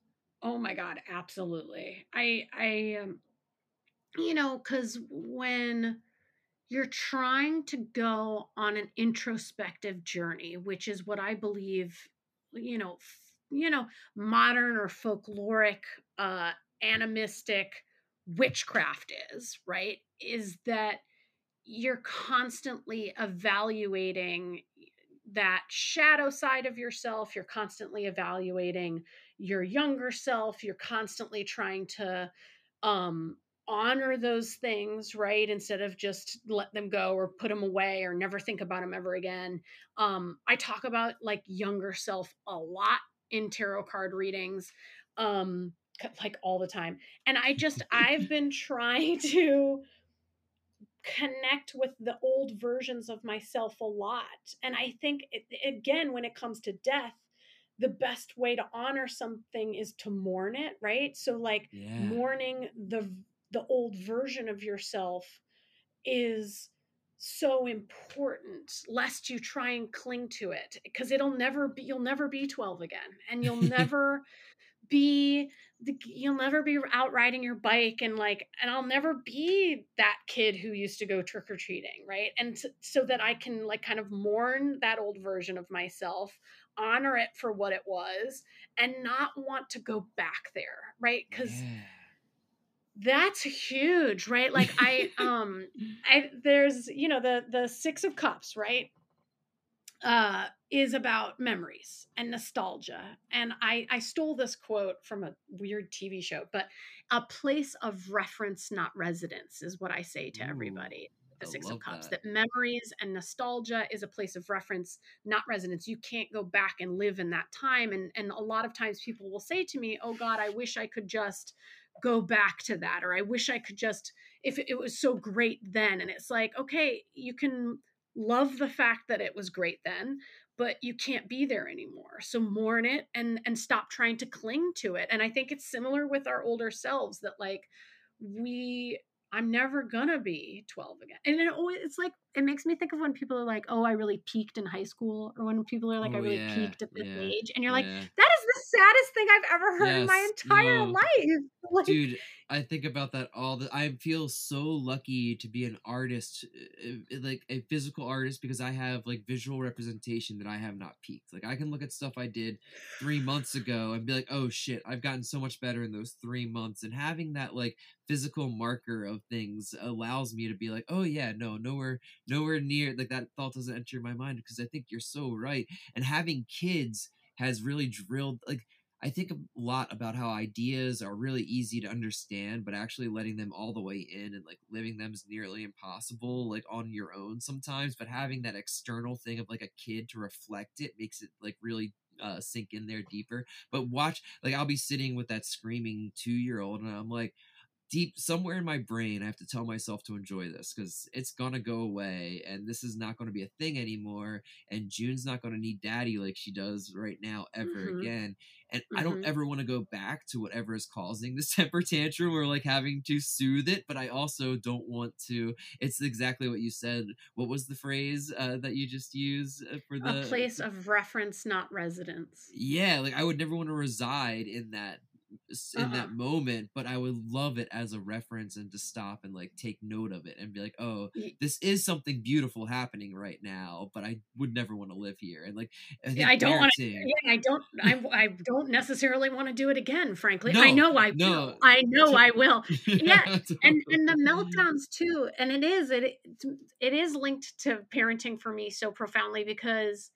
oh my God, absolutely. I, I, um, you know, because when you're trying to go on an introspective journey, which is what I believe, you know, f- you know, modern or folkloric, uh, animistic witchcraft is, right? Is that you're constantly evaluating that shadow side of yourself. You're constantly evaluating your younger self. You're constantly trying to um, honor those things, right? Instead of just let them go or put them away or never think about them ever again. Um, I talk about like younger self a lot in tarot card readings, um, like all the time. And I just, I've been trying to connect with the old versions of myself a lot. And I think, it, again, when it comes to death, the best way to honor something is to mourn it, right? So, like, yeah. mourning the the old version of yourself is so important lest you try and cling to it because it'll never be you'll never be 12 again and you'll never be the, you'll never be out riding your bike and like and I'll never be that kid who used to go trick or treating, right? And so, so that I can like kind of mourn that old version of myself, honor it for what it was and not want to go back there, right? Cuz yeah. that's huge, right? Like I um I there's, you know, the the 6 of cups, right? Uh, is about memories and nostalgia. And I, I stole this quote from a weird TV show, but a place of reference, not residence, is what I say to Ooh, everybody. The I Six of Cups, that. that memories and nostalgia is a place of reference, not residence. You can't go back and live in that time. And and a lot of times people will say to me, Oh God, I wish I could just go back to that, or I wish I could just if it was so great then. And it's like, okay, you can love the fact that it was great then but you can't be there anymore. So mourn it and and stop trying to cling to it. And i think it's similar with our older selves that like we i'm never gonna be 12 again. And it always it's like it makes me think of when people are like oh i really peaked in high school. Or when people are like oh, i really yeah, peaked at this yeah, age. And you're yeah. like that is the saddest thing i've ever heard yes, in my entire no. life. Like, dude I think about that all the I feel so lucky to be an artist uh, uh, like a physical artist because I have like visual representation that I have not peaked. Like I can look at stuff I did 3 months ago and be like, "Oh shit, I've gotten so much better in those 3 months." And having that like physical marker of things allows me to be like, "Oh yeah, no, nowhere nowhere near like that thought doesn't enter my mind because I think you're so right." And having kids has really drilled like I think a lot about how ideas are really easy to understand, but actually letting them all the way in and like living them is nearly impossible, like on your own sometimes. But having that external thing of like a kid to reflect it makes it like really uh, sink in there deeper. But watch, like I'll be sitting with that screaming two year old, and I'm like, deep somewhere in my brain, I have to tell myself to enjoy this because it's gonna go away, and this is not gonna be a thing anymore. And June's not gonna need daddy like she does right now ever mm-hmm. again. And mm-hmm. I don't mm-hmm. ever want to go back to whatever is causing this temper tantrum or like having to soothe it. But I also don't want to. It's exactly what you said. What was the phrase uh, that you just used uh, for the a place of reference, not residence? Yeah, like I would never want to reside in that in uh-uh. that moment but i would love it as a reference and to stop and like take note of it and be like oh this is something beautiful happening right now but i would never want to live here and like i, I don't want to yeah, i don't I, I don't necessarily want to do it again frankly no, i know i no. will i know i will yeah, yeah and and the meltdowns too and it is it it is linked to parenting for me so profoundly because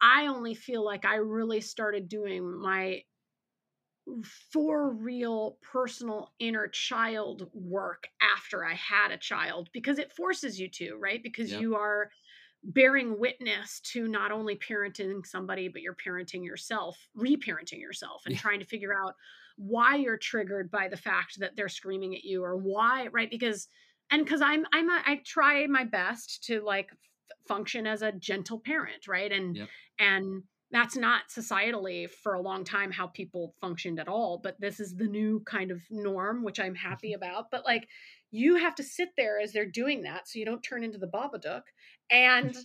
I only feel like I really started doing my for real personal inner child work after I had a child because it forces you to, right? Because yep. you are bearing witness to not only parenting somebody, but you're parenting yourself, reparenting yourself, and yeah. trying to figure out why you're triggered by the fact that they're screaming at you or why, right? Because and because I'm I'm a, I try my best to like f- function as a gentle parent, right? And yep. and that's not societally for a long time how people functioned at all but this is the new kind of norm which i'm happy mm-hmm. about but like you have to sit there as they're doing that so you don't turn into the babadook and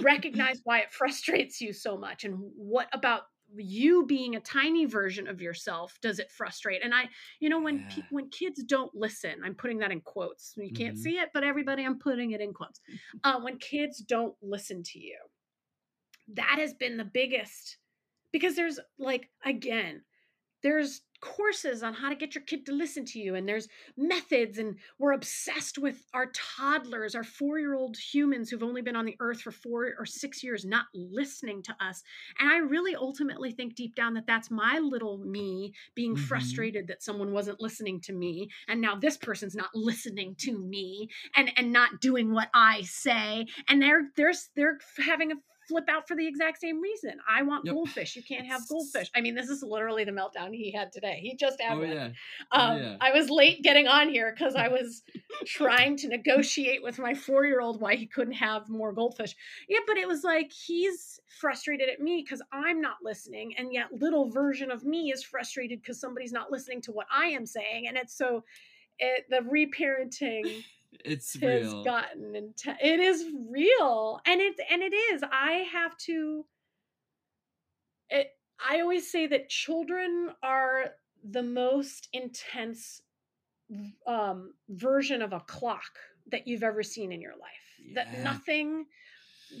recognize why it frustrates you so much and what about you being a tiny version of yourself does it frustrate and i you know when yeah. when kids don't listen i'm putting that in quotes you can't mm-hmm. see it but everybody i'm putting it in quotes uh, when kids don't listen to you that has been the biggest because there's like again there's courses on how to get your kid to listen to you and there's methods and we're obsessed with our toddlers our 4-year-old humans who've only been on the earth for 4 or 6 years not listening to us and i really ultimately think deep down that that's my little me being mm-hmm. frustrated that someone wasn't listening to me and now this person's not listening to me and and not doing what i say and they're they're they're having a flip out for the exact same reason. I want yep. goldfish. You can't have goldfish. I mean, this is literally the meltdown he had today. He just had oh, one. Yeah. Oh, um, yeah. I was late getting on here because I was trying to negotiate with my four year old why he couldn't have more goldfish. Yeah, but it was like he's frustrated at me because I'm not listening, and yet little version of me is frustrated because somebody's not listening to what I am saying, and it's so. It, the reparenting it's has real. gotten intense. It is real, and it and it is. I have to. It. I always say that children are the most intense um, version of a clock that you've ever seen in your life. Yeah. That nothing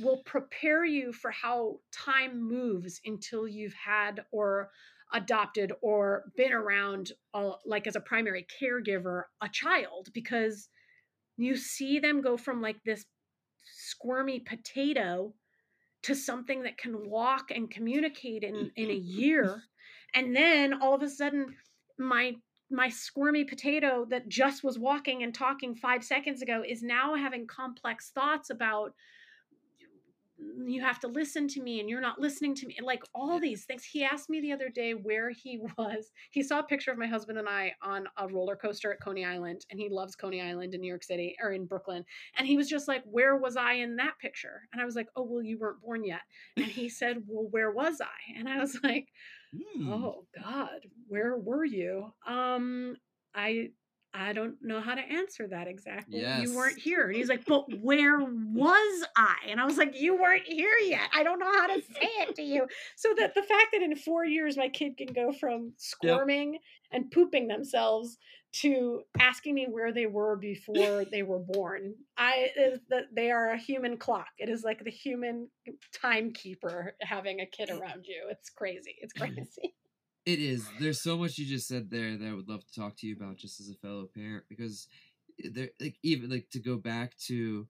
will prepare you for how time moves until you've had or adopted or been around uh, like as a primary caregiver a child because you see them go from like this squirmy potato to something that can walk and communicate in in a year and then all of a sudden my my squirmy potato that just was walking and talking 5 seconds ago is now having complex thoughts about you have to listen to me and you're not listening to me like all these things. He asked me the other day where he was. He saw a picture of my husband and i on a roller coaster at coney island and he loves coney island in new york city or in brooklyn and he was just like where was i in that picture? And i was like oh well you weren't born yet. And he said well where was i? And i was like mm. oh god where were you? Um i I don't know how to answer that exactly. Yes. You weren't here. And he's like, But where was I? And I was like, You weren't here yet. I don't know how to say it to you. So that the fact that in four years my kid can go from squirming yep. and pooping themselves to asking me where they were before they were born. I is that they are a human clock. It is like the human timekeeper having a kid eh around you. It's crazy. It's crazy. It is. There's so much you just said there that I would love to talk to you about just as a fellow parent because there like even like to go back to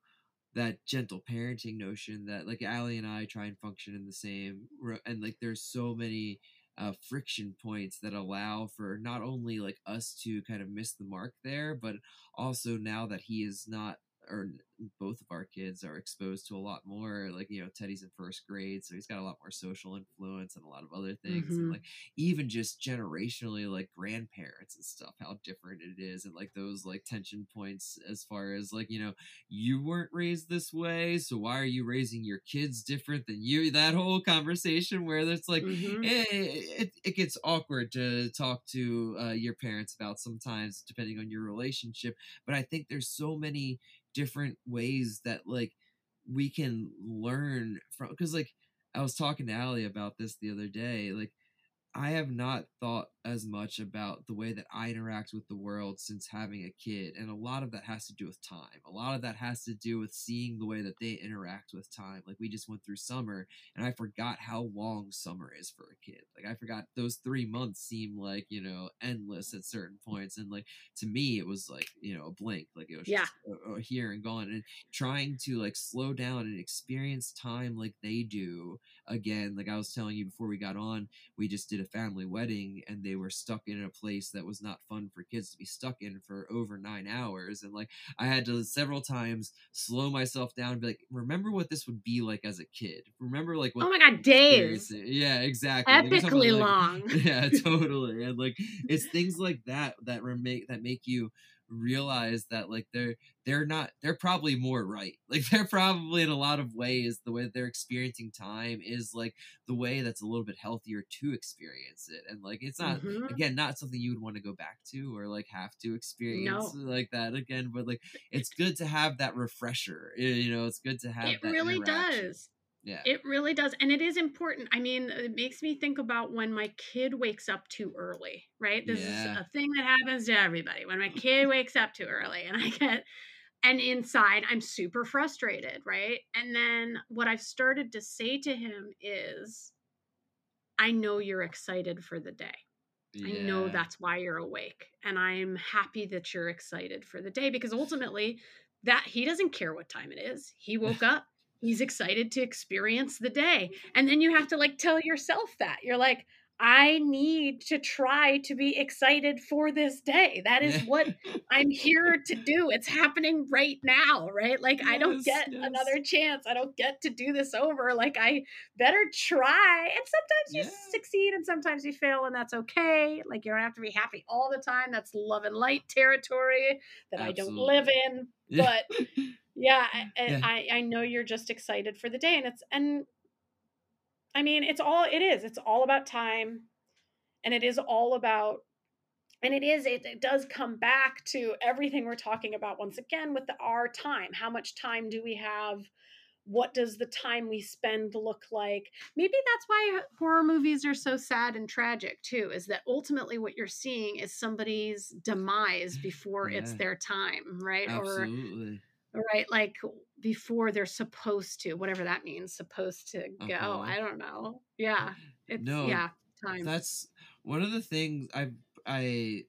that gentle parenting notion that like Allie and I try and function in the same and like there's so many uh, friction points that allow for not only like us to kind of miss the mark there, but also now that he is not or both of our kids are exposed to a lot more like you know teddy's in first grade so he's got a lot more social influence and a lot of other things mm-hmm. and like even just generationally like grandparents and stuff how different it is and like those like tension points as far as like you know you weren't raised this way so why are you raising your kids different than you that whole conversation where it's like mm-hmm. it, it, it, gets awkward to talk to uh, your parents about sometimes depending on your relationship but i think there's so many different ways that like we can learn from because like I was talking to Ali about this the other day. Like I have not thought as much about the way that I interact with the world since having a kid. And a lot of that has to do with time. A lot of that has to do with seeing the way that they interact with time. Like we just went through summer and I forgot how long summer is for a kid. Like I forgot those three months seem like, you know, endless at certain points. And like to me, it was like, you know, a blink. Like it was yeah. just uh, uh, here and gone. And trying to like slow down and experience time like they do again. Like I was telling you before we got on, we just did a family wedding and they were stuck in a place that was not fun for kids to be stuck in for over nine hours. And like I had to several times slow myself down and be like, remember what this would be like as a kid. Remember like what Oh my god, days. Yeah, exactly. Epically like, long. yeah, totally. And like it's things like that that make that make you realize that like they're they're not they're probably more right like they're probably in a lot of ways the way they're experiencing time is like the way that's a little bit healthier to experience it and like it's not mm-hmm. again not something you would want to go back to or like have to experience no. like that again but like it's good to have that refresher you know it's good to have it really does yeah. It really does. And it is important. I mean, it makes me think about when my kid wakes up too early, right? This yeah. is a thing that happens to everybody. When my kid wakes up too early and I get, and inside I'm super frustrated, right? And then what I've started to say to him is, I know you're excited for the day. Yeah. I know that's why you're awake. And I'm happy that you're excited for the day because ultimately, that he doesn't care what time it is. He woke up he's excited to experience the day. And then you have to like tell yourself that. You're like, I need to try to be excited for this day. That is what I'm here to do. It's happening right now, right? Like, yes, I don't get yes. another chance. I don't get to do this over. Like, I better try. And sometimes you yeah. succeed and sometimes you fail, and that's okay. Like, you don't have to be happy all the time. That's love and light territory that Absolutely. I don't live in. But yeah, I, yeah. I, I know you're just excited for the day. And it's, and I mean, it's all it is. It's all about time. And it is all about and it is it, it, does come back to everything we're talking about once again with the our time how much time do we have what does the time we spend look like maybe that's why horror movies are so sad and tragic too is that ultimately what you're seeing is somebody's demise before yeah. it's their time right Absolutely. or right like before they're supposed to whatever that means supposed to go uh-huh. i don't know yeah it's no, yeah time that's one of the things i i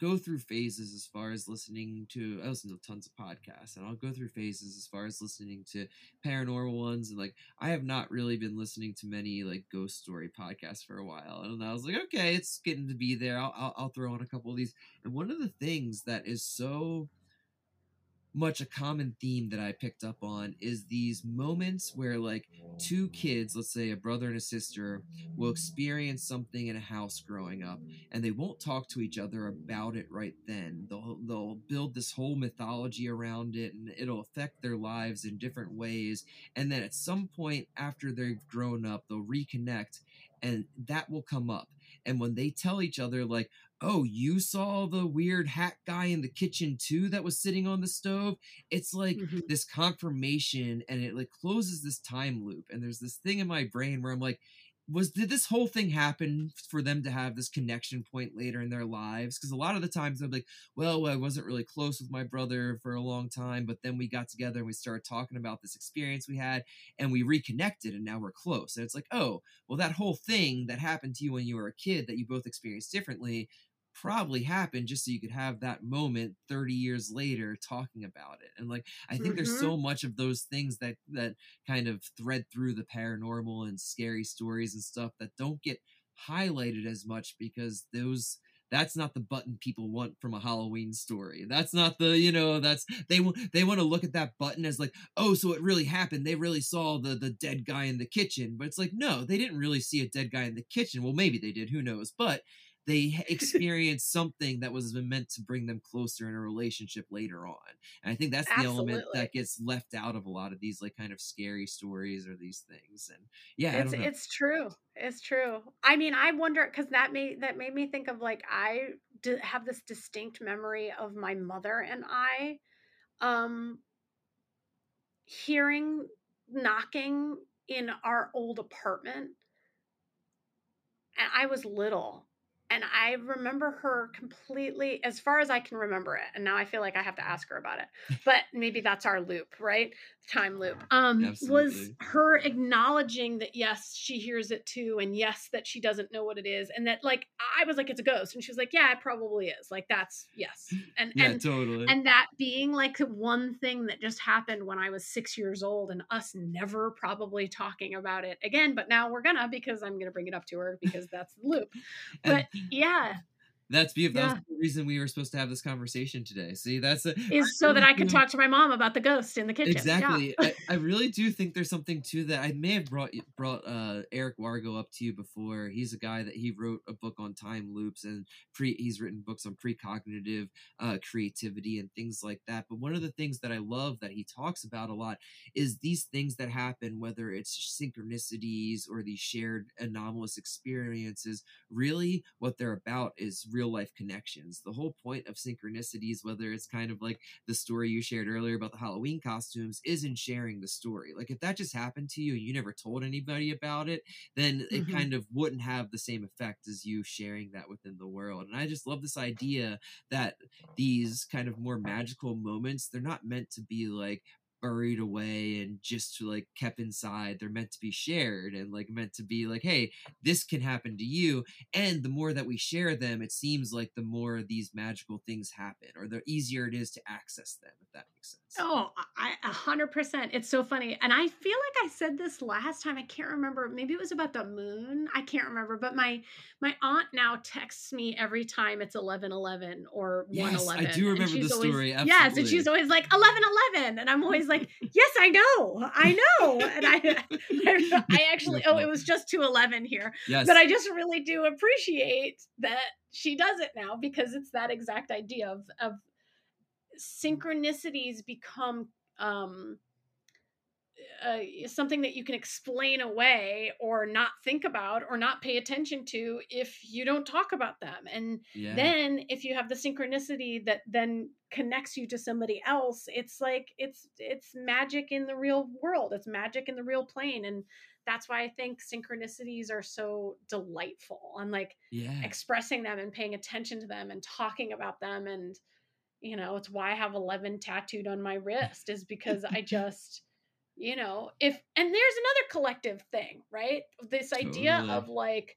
go through phases as far as listening to I listen to tons of podcasts and I'll go through phases as far as listening to paranormal ones and like I have not really been listening to many like ghost story podcasts for a while and I was like okay it's getting to be there I'll, I'll, I'll throw on a couple of these and one of the things that is so much a common theme that I picked up on is these moments where like two kids, let's say a brother and a sister, will experience something in a house growing up and they won't talk to each other about it right then. They'll they'll build this whole mythology around it and it'll affect their lives in different ways and then at some point after they've grown up, they'll reconnect and that will come up. And when they tell each other like, oh, you saw the weird hat guy in the kitchen too that was sitting on the stove. It's like mm-hmm. this confirmation and it like closes this time loop. And there's this thing in my brain where I'm like, was did this whole thing happen for them to have this connection point later in their lives because a lot of the times i'm like well i wasn't really close with my brother for a long time but then we got together and we started talking about this experience we had and we reconnected and now we're close and it's like oh well that whole thing that happened to you when you were a kid that you both experienced differently probably happened just so you could have that moment 30 years later talking about it and like i think mm-hmm. there's so much of those things that that kind of thread through the paranormal and scary stories and stuff that don't get highlighted as much because those that's not the button people want from a Halloween story. That's not the, you know, that's they want they want to look at that button as like, oh, so it really happened. They really saw the the dead guy in the kitchen. But it's like, no, they didn't really see a dead guy in the kitchen. Well, maybe they did, who knows. But they experienced something that was meant to bring them closer in a relationship later on. And I think that's the Absolutely. element that gets left out of a lot of these like kind of scary stories or these things. And yeah, it's it's true. It's true. I mean, I wonder because that made that made me think of like I have this distinct memory of my mother and I um hearing knocking in our old apartment and I was little and I remember her completely as far as I can remember it. And now I feel like I have to ask her about it. But maybe that's our loop, right? Time loop. Um Absolutely. was her acknowledging that yes, she hears it too and yes that she doesn't know what it is and that like I was like it's a ghost and she was like yeah, it probably is. Like that's yes. And yeah, and totally. And that being like one thing that just happened when I was 6 years old and us never probably talking about it again, but now we're gonna because I'm going to bring it up to her because that's the loop. But yeah that's beautiful. Yeah. That the reason we were supposed to have this conversation today. See, that's a, is so that I can talk to my mom about the ghost in the kitchen. Exactly. Yeah. I, I, really do think there's something to that. I may have brought brought uh, Eric Wargo up to you before. He's a guy that he wrote a book on time loops and pre. He's written books on precognitive uh, creativity and things like that. But one of the things that I love that he talks about a lot is these things that happen, whether it's synchronicities or these shared anomalous experiences. Really, what they're about is real life connections. The whole point of synchronicities, whether it's kind of like the story you shared earlier about the Halloween costumes, is in sharing the story. Like if that just happened to you and you never told anybody about it, then mm-hmm. it kind of wouldn't have the same effect as you sharing that within the world. And I just love this idea that these kind of more magical moments, they're not meant to be like buried away and just like kept inside. They're meant to be shared and like meant to be like hey this can happen to you. And the more that we share them it seems like the more these magical things happen or the easier it is to access them if that makes sense oh i a hundred percent it's so funny and i feel like i said this last time i can't remember maybe it was about the moon i can't remember but my my aunt now texts me every time it's 11 11 or 1 yes, 11 i do remember the story always, yes and she's always like 11 11 and i'm always like, yes, I know, I know. And I, I, I actually, oh, it was just 211 here. Yes. But I just really do appreciate that she does it now because it's that exact idea of, of synchronicities become, um, uh, something that you can explain away or not think about or not pay attention to if you don't talk about them. And yeah. then if you have the synchronicity that then connects you to somebody else, it's like it's it's magic in the real world. It's magic in the real plane and that's why I think synchronicities are so delightful and like yeah. expressing them and paying attention to them and talking about them and you know, it's why I have 11 tattooed on my wrist is because I just you know if and there's another collective thing right? This idea totally. of like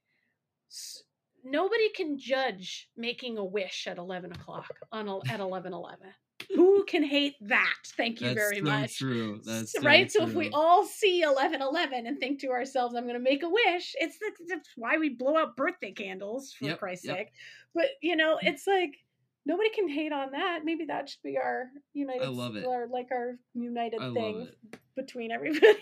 s- nobody can judge making a wish at 11 o'clock on a, at 11 11 who can hate that? Thank you That's very so much. true. That's so right? True. so if we all see 11 11 and think to ourselves i'm going to make a wish it's the, that's why we blow out birthday candles for yep, christ's yep. sake. But you know it's like nobody can hate on that. Maybe that should be our united. I love it. Our, like our united I thing between everybody.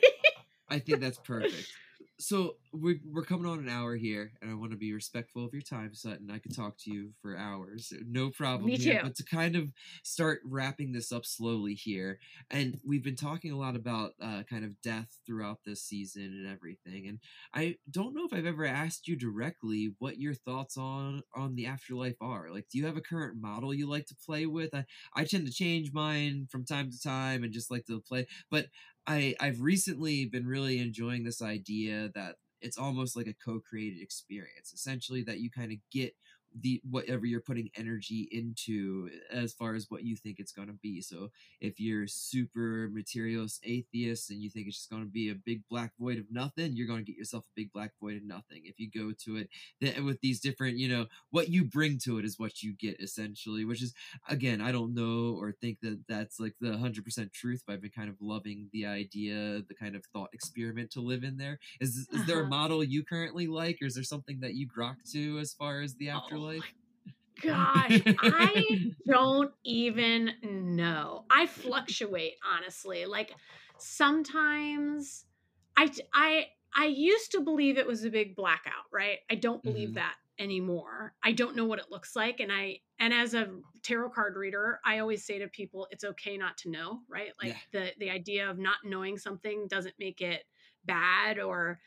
I think that's perfect so we're, we're coming on an hour here and i want to be respectful of your time sutton. I could talk to you for hours. No problem Me here, too. but to kind of start wrapping this up slowly here and we've been talking a lot about uh, kind of death throughout this season and everything and i don't know if i've ever asked you directly what your thoughts on on the afterlife are. Like do you have a current model you like to play with? I, I tend to change mine from time to time and just like to play but I I've recently been really enjoying this idea that it's almost like a co-created experience essentially that you kind of get the whatever you're putting energy into as far as what you think it's going to be so if you're super materialist atheist and you think it's just going to be a big black void of nothing you're going to get yourself a big black void of nothing if you go to it th- with these different you know what you bring to it is what you get essentially which is again i don't know or think that that's like the 100% truth but i've been kind of loving the idea the kind of thought experiment to live in there is, is uh-huh. there a uh-huh. model you currently like or is there something that you grok to as far as the afterlife life? Gosh, I don't even know. I fluctuate honestly. Like sometimes I I I used to believe it was a big blackout, right? I don't believe mm-hmm. that anymore. I don't know what it looks like and I and as a tarot card reader, I always say to people it's okay not to know, right? Like yeah. the the idea of not knowing something doesn't make it bad or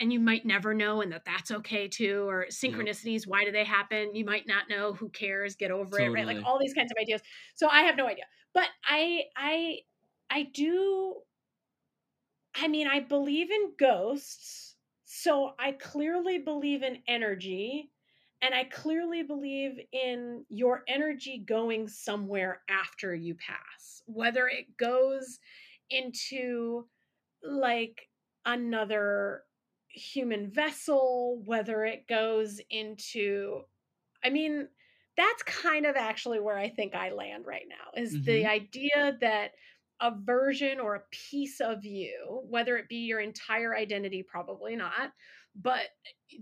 and you might never know and that that's okay too or synchronicities yep. why do they happen? You might not know who cares? Get over totally. it right? Like all these kinds of ideas. So i have no idea. But i i i do i mean i believe in ghosts so i clearly believe in energy and i clearly believe in your energy going somewhere after you pass whether it goes into like another human vessel, whether it goes into, I mean, that's kind of actually where I think I land right now is mm-hmm. the idea that a version or a piece of you, whether it be your entire identity, probably not, but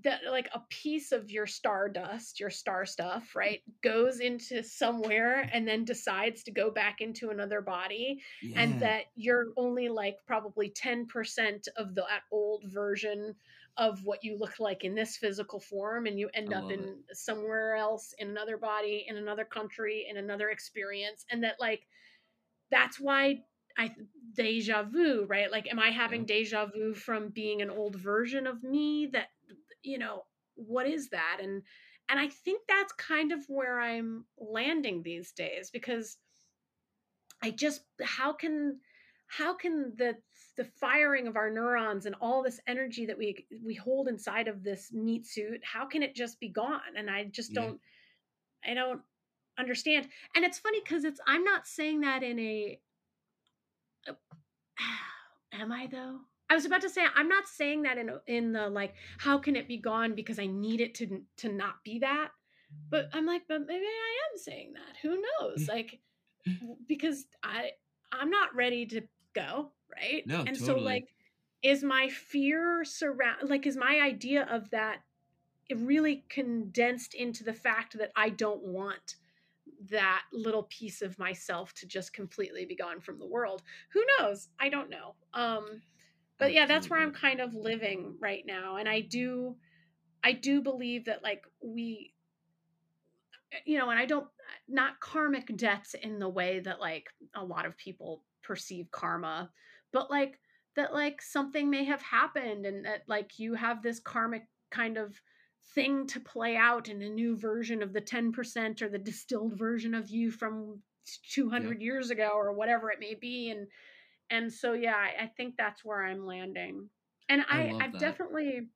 that like a piece of your stardust, your star stuff, right, goes into somewhere and then decides to go back into another body, yeah. and that you're only like probably 10% of the, that old version of what you look like in this physical form and you end up in it. somewhere else in another body in another country in another experience and that like that's why I deja vu, right? Like, am I having deja vu from being an old version of me that, you know, what is that? And, and I think that's kind of where I'm landing these days because I just, how can, how can the, the firing of our neurons and all this energy that we, we hold inside of this meat suit, how can it just be gone? And I just don't, yeah. I don't understand. And it's funny because it's, I'm not saying that in a, am I though? I was about to say I'm not saying that in in the like how can it be gone because I need it to to not be that. But I'm like, but maybe I am saying that. Who knows? Mm. Like mm. because I I'm not ready to go, right? No, and totally. so like is my fear surround like is my idea of that really condensed into the fact that I don't want that little piece of myself to just completely be gone from the world. Who knows? I don't know. Um but yeah, that's where I'm kind of living right now and I do I do believe that like we you know, and I don't not karmic debts in the way that like a lot of people perceive karma, but like that like something may have happened and that like you have this karmic kind of thing to play out in a new version of the 10% or the distilled version of you from 200 yeah. years ago or whatever it may be and and so yeah I, I think that's where i'm landing and i, I have definitely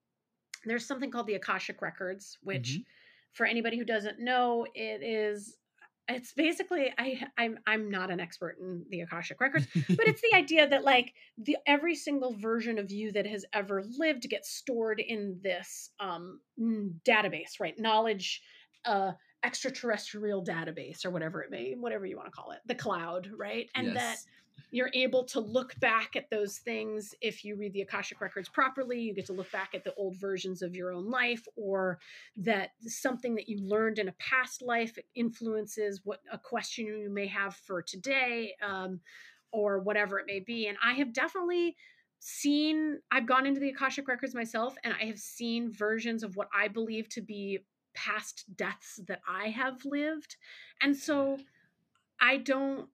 there's something called the akashic records which mm-hmm. for anybody who doesn't know it is it's basically I I'm I'm not an expert in the Akashic records, but it's the idea that like the every single version of you that has ever lived gets stored in this um database, right? Knowledge uh extraterrestrial database or whatever it may whatever you want to call it the cloud right and yes. that you're able to look back at those things if you read the akashic records properly. You get to look back at the old versions of your own life or that something that you learned in a past life influences what a question you may have for today um, or whatever it may be. And i have definitely seen i've gone into the akashic records myself and i have seen versions of what i believe to be past deaths that i have lived. And so i don't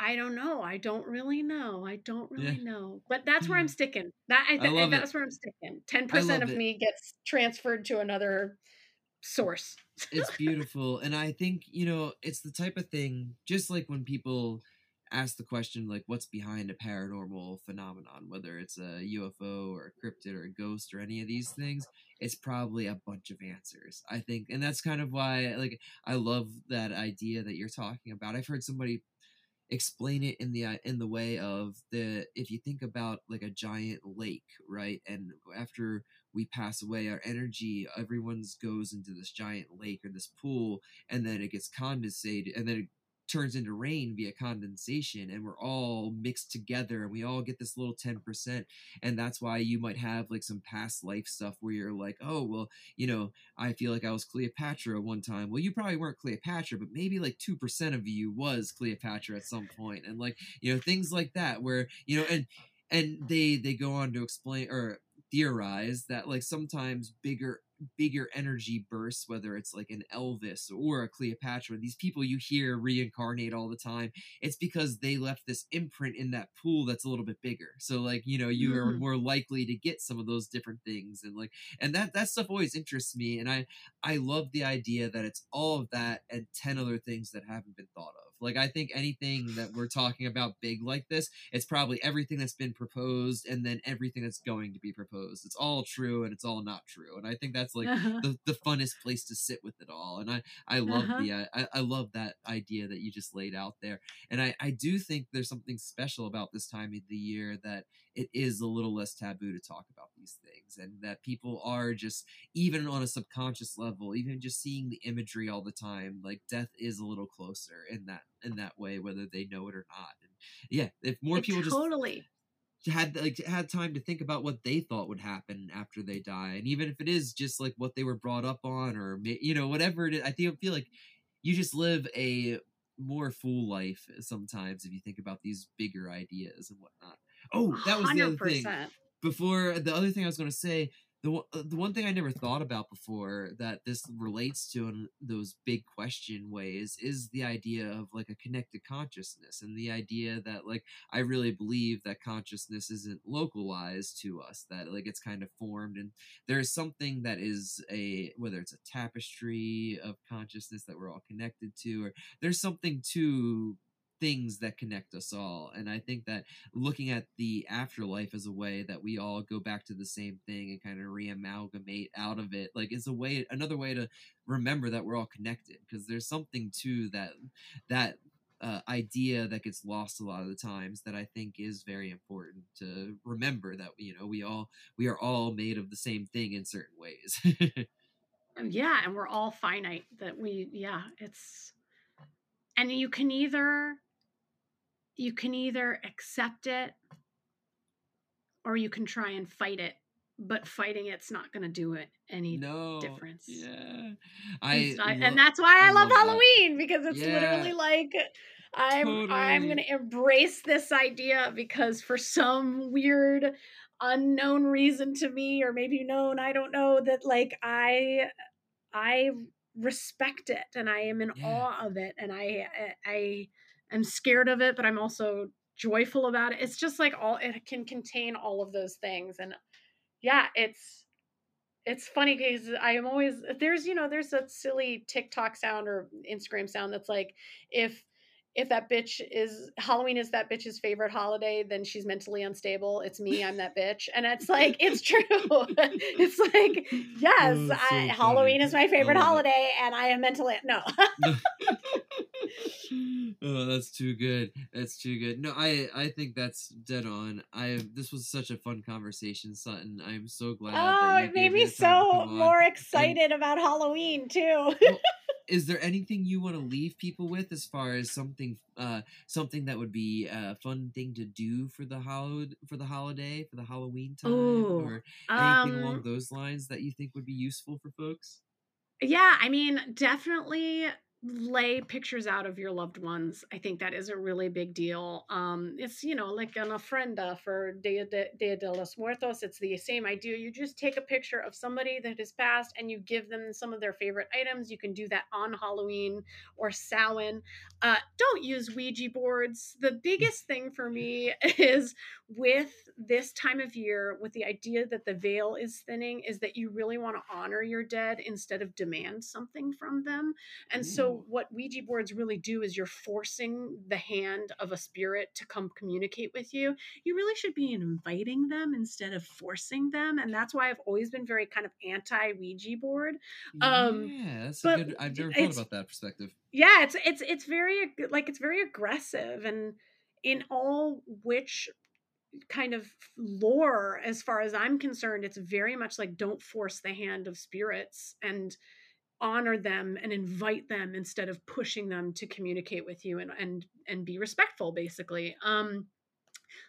I don't know. I don't really know. I don't really yeah. know. But that's where I'm mm. sticking. That I, th- I that's it. where I'm sticking. Ten percent of it. me gets transferred to another source. it's beautiful, and I think you know it's the type of thing. Just like when people ask the question like what's behind a paranormal phenomenon whether it's a ufo or a cryptid or a ghost or any of these things it's probably a bunch of answers i think and that's kind of why like i love that idea that you're talking about i've heard somebody explain it in the uh, in the way of the if you think about like a giant lake right and after we pass away our energy everyone's goes into this giant lake or this pool and then it gets condensated and then turns into rain via condensation and we're all mixed together and we all get this little 10% and that's why you might have like some past life stuff where you're like oh well you know i feel like i was cleopatra one time. Well you probably weren't cleopatra but maybe like 2% of you was cleopatra at some point and like you know things like that where you know and and they they go on to explain or theorize that like sometimes bigger bigger energy bursts, whether it's like an Elvis or a Cleopatra, these people you hear reincarnate all the time, it's because they left this imprint in that pool that's a little bit bigger. So like, you know, you mm. are more likely to get some of those different things and like and that that stuff always interests me and I I love the idea that it's all of that and 10 other things that haven't been thought of. Like I think anything that we're talking about big like this, it's probably everything that's been proposed and then everything that's going to be proposed. It's all true and it's all not true. And I think that's like uh-huh. the, the funnest place to sit with it all. And I I love uh-huh. the I, I love that idea that you just laid out there. And I I do think there's something special about this time of the year that it is a little less taboo to talk about these things and that people are just even on a subconscious level even just seeing the imagery all the time like death is a little closer in that in that way whether they know it or not and yeah if more it people totally just had like had time to think about what they thought would happen after they die and even if it is just like what they were brought up on or you know whatever it is i feel, feel like you just live a more full life sometimes if you think about these bigger ideas and whatnot Oh, that was 100%. the other thing. Before the other thing I was going to say, the uh, the one thing I never thought about before that this relates to in those big question ways is the idea of like a connected consciousness and the idea that like I really believe that consciousness isn't localized to us that like it's kind of formed and there's something that is a whether it's a tapestry of consciousness that we're all connected to or there's something to things that connect us all. And I think that looking at the afterlife as a way that we all go back to the same thing and kind of reamalgamate out of it, like is a way, another way to remember that we're all connected because there's something to that, that uh, idea that gets lost a lot of the times that I think is very important to remember that you know we all we are all made of the same thing in certain ways. yeah, and we're all finite. That we yeah, it's and you can either you can either accept it or you can try and fight it but fighting it's not going to do it any no, difference yeah i, I lo- and that's why i, I love, love halloween because it's yeah, literally like i'm totally. i'm going to embrace this idea because for some weird unknown reason to me or maybe known i don't know that like i i respect it and i am in yeah. awe of it and i i I'm scared of it, but I'm also joyful about it. It's just like all it can contain all of those things. And yeah, it's it's funny because I am always there's you know there's that silly TikTok sound or Instagram sound that's like if if that bitch is Halloween is that bitch's favorite holiday, then she's mentally unstable. It's me, I'm that bitch. And it's like, it's true. it's like, yes, oh, so I, Halloween is my favorite holiday and I am mentally, no. oh, that's too good. That's too good. No, I, I think that's dead on. I, this was such a fun conversation, Sutton. I'm so glad. Oh, it made me so more excited and, about Halloween too. well, is there anything you want to leave people with as far as something uh something that would be a fun thing to do for the holiday for the holiday for the halloween time Ooh, or anything um, along those lines that you think would be useful for folks? Yeah i mean definitely lay pictures out of your loved ones. I think that is a really big deal. Um, it's, you know, like an ofrenda for Dia de, Dia de los Muertos. It's the same idea. You just take a picture of somebody that has passed and you give them some of their favorite items. You can do that on Halloween or Samhain. Uh, don't use Ouija boards. The biggest thing for me is with this time of year, with the idea that the veil is thinning, is that you really want to honor your dead instead of demand something from them. And so so what Ouija boards really do is you're forcing the hand of a spirit to come communicate with you. You really should be inviting them instead of forcing them, and that's why I've always been very kind of anti Ouija board. Um, yeah, that's but a good. I've never thought about that perspective. yeah it's it's it's very like it's very aggressive and in all which kind of lore as far as i'm concerned it's very much like don't force the hand of spirits and honor them and invite them instead of pushing them to communicate with you and and and be respectful basically. Um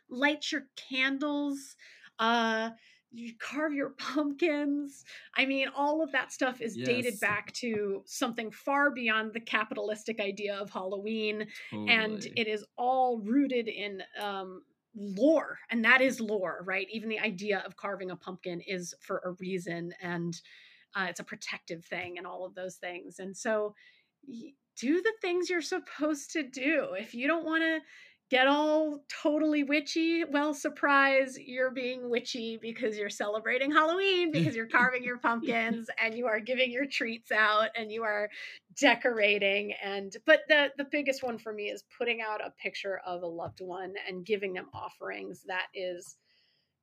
light your candles uh you carve your pumpkins. I mean all of that stuff is dated back to something far beyond the capitalistic idea of halloween and it is all rooted in um lore and that is lore right? Even the idea of carving a pumpkin is for a reason and uh, it's a protective thing and all of those things and so do the things you're supposed to do. If you don't want to get all totally witchy well surprise you're being witchy because you're celebrating halloween because you're carving your pumpkins and you are giving your treats out and you are decorating and but the the biggest one for me is putting out a picture of a loved one and giving them offerings that is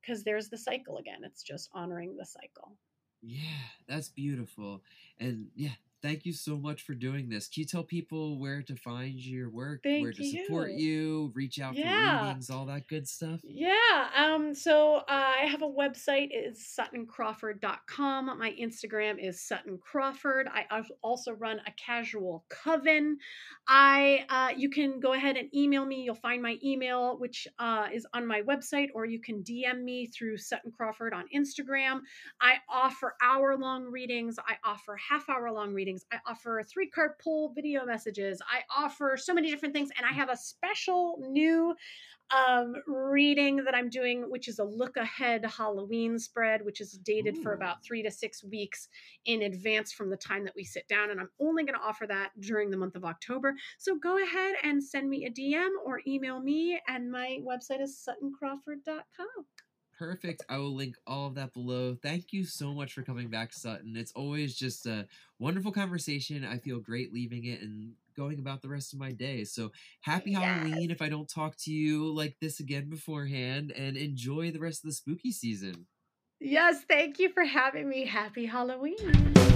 because there's the cycle again it's just honoring the cycle Yeah, that's beautiful. And yeah, thank you so much for doing this. Can you tell people where to find your work, where Thank to support you. you, reach out Yeah. for readings, all that good stuff? Yeah. Um, so I have a website, it's suttoncrawford.com. My Instagram is Sutton Crawford. I also run a casual coven. I uh, you can go ahead and email me. You'll find my email, which uh, is on my website, or you can DM me through Sutton Crawford on Instagram. I offer hour long readings. I offer half hour long readings. I offer three card pull video messages. I offer so many different things. And I have a special new um, reading that I'm doing, which is a look ahead Halloween spread, which is dated for about three to six weeks in advance from the time that we sit down. And I'm only going to offer that during the month of October. So go ahead and send me a DM or email me. And my website is suttoncrawford.com. Perfect. I will link all of that below. Thank you so much for coming back, Sutton. It's always just a wonderful conversation. I feel great leaving it and going about the rest of my day. So happy Yes. Halloween if I don't talk to you like this again beforehand, and enjoy the rest of the spooky season. Yes, thank you for having me. Happy Halloween.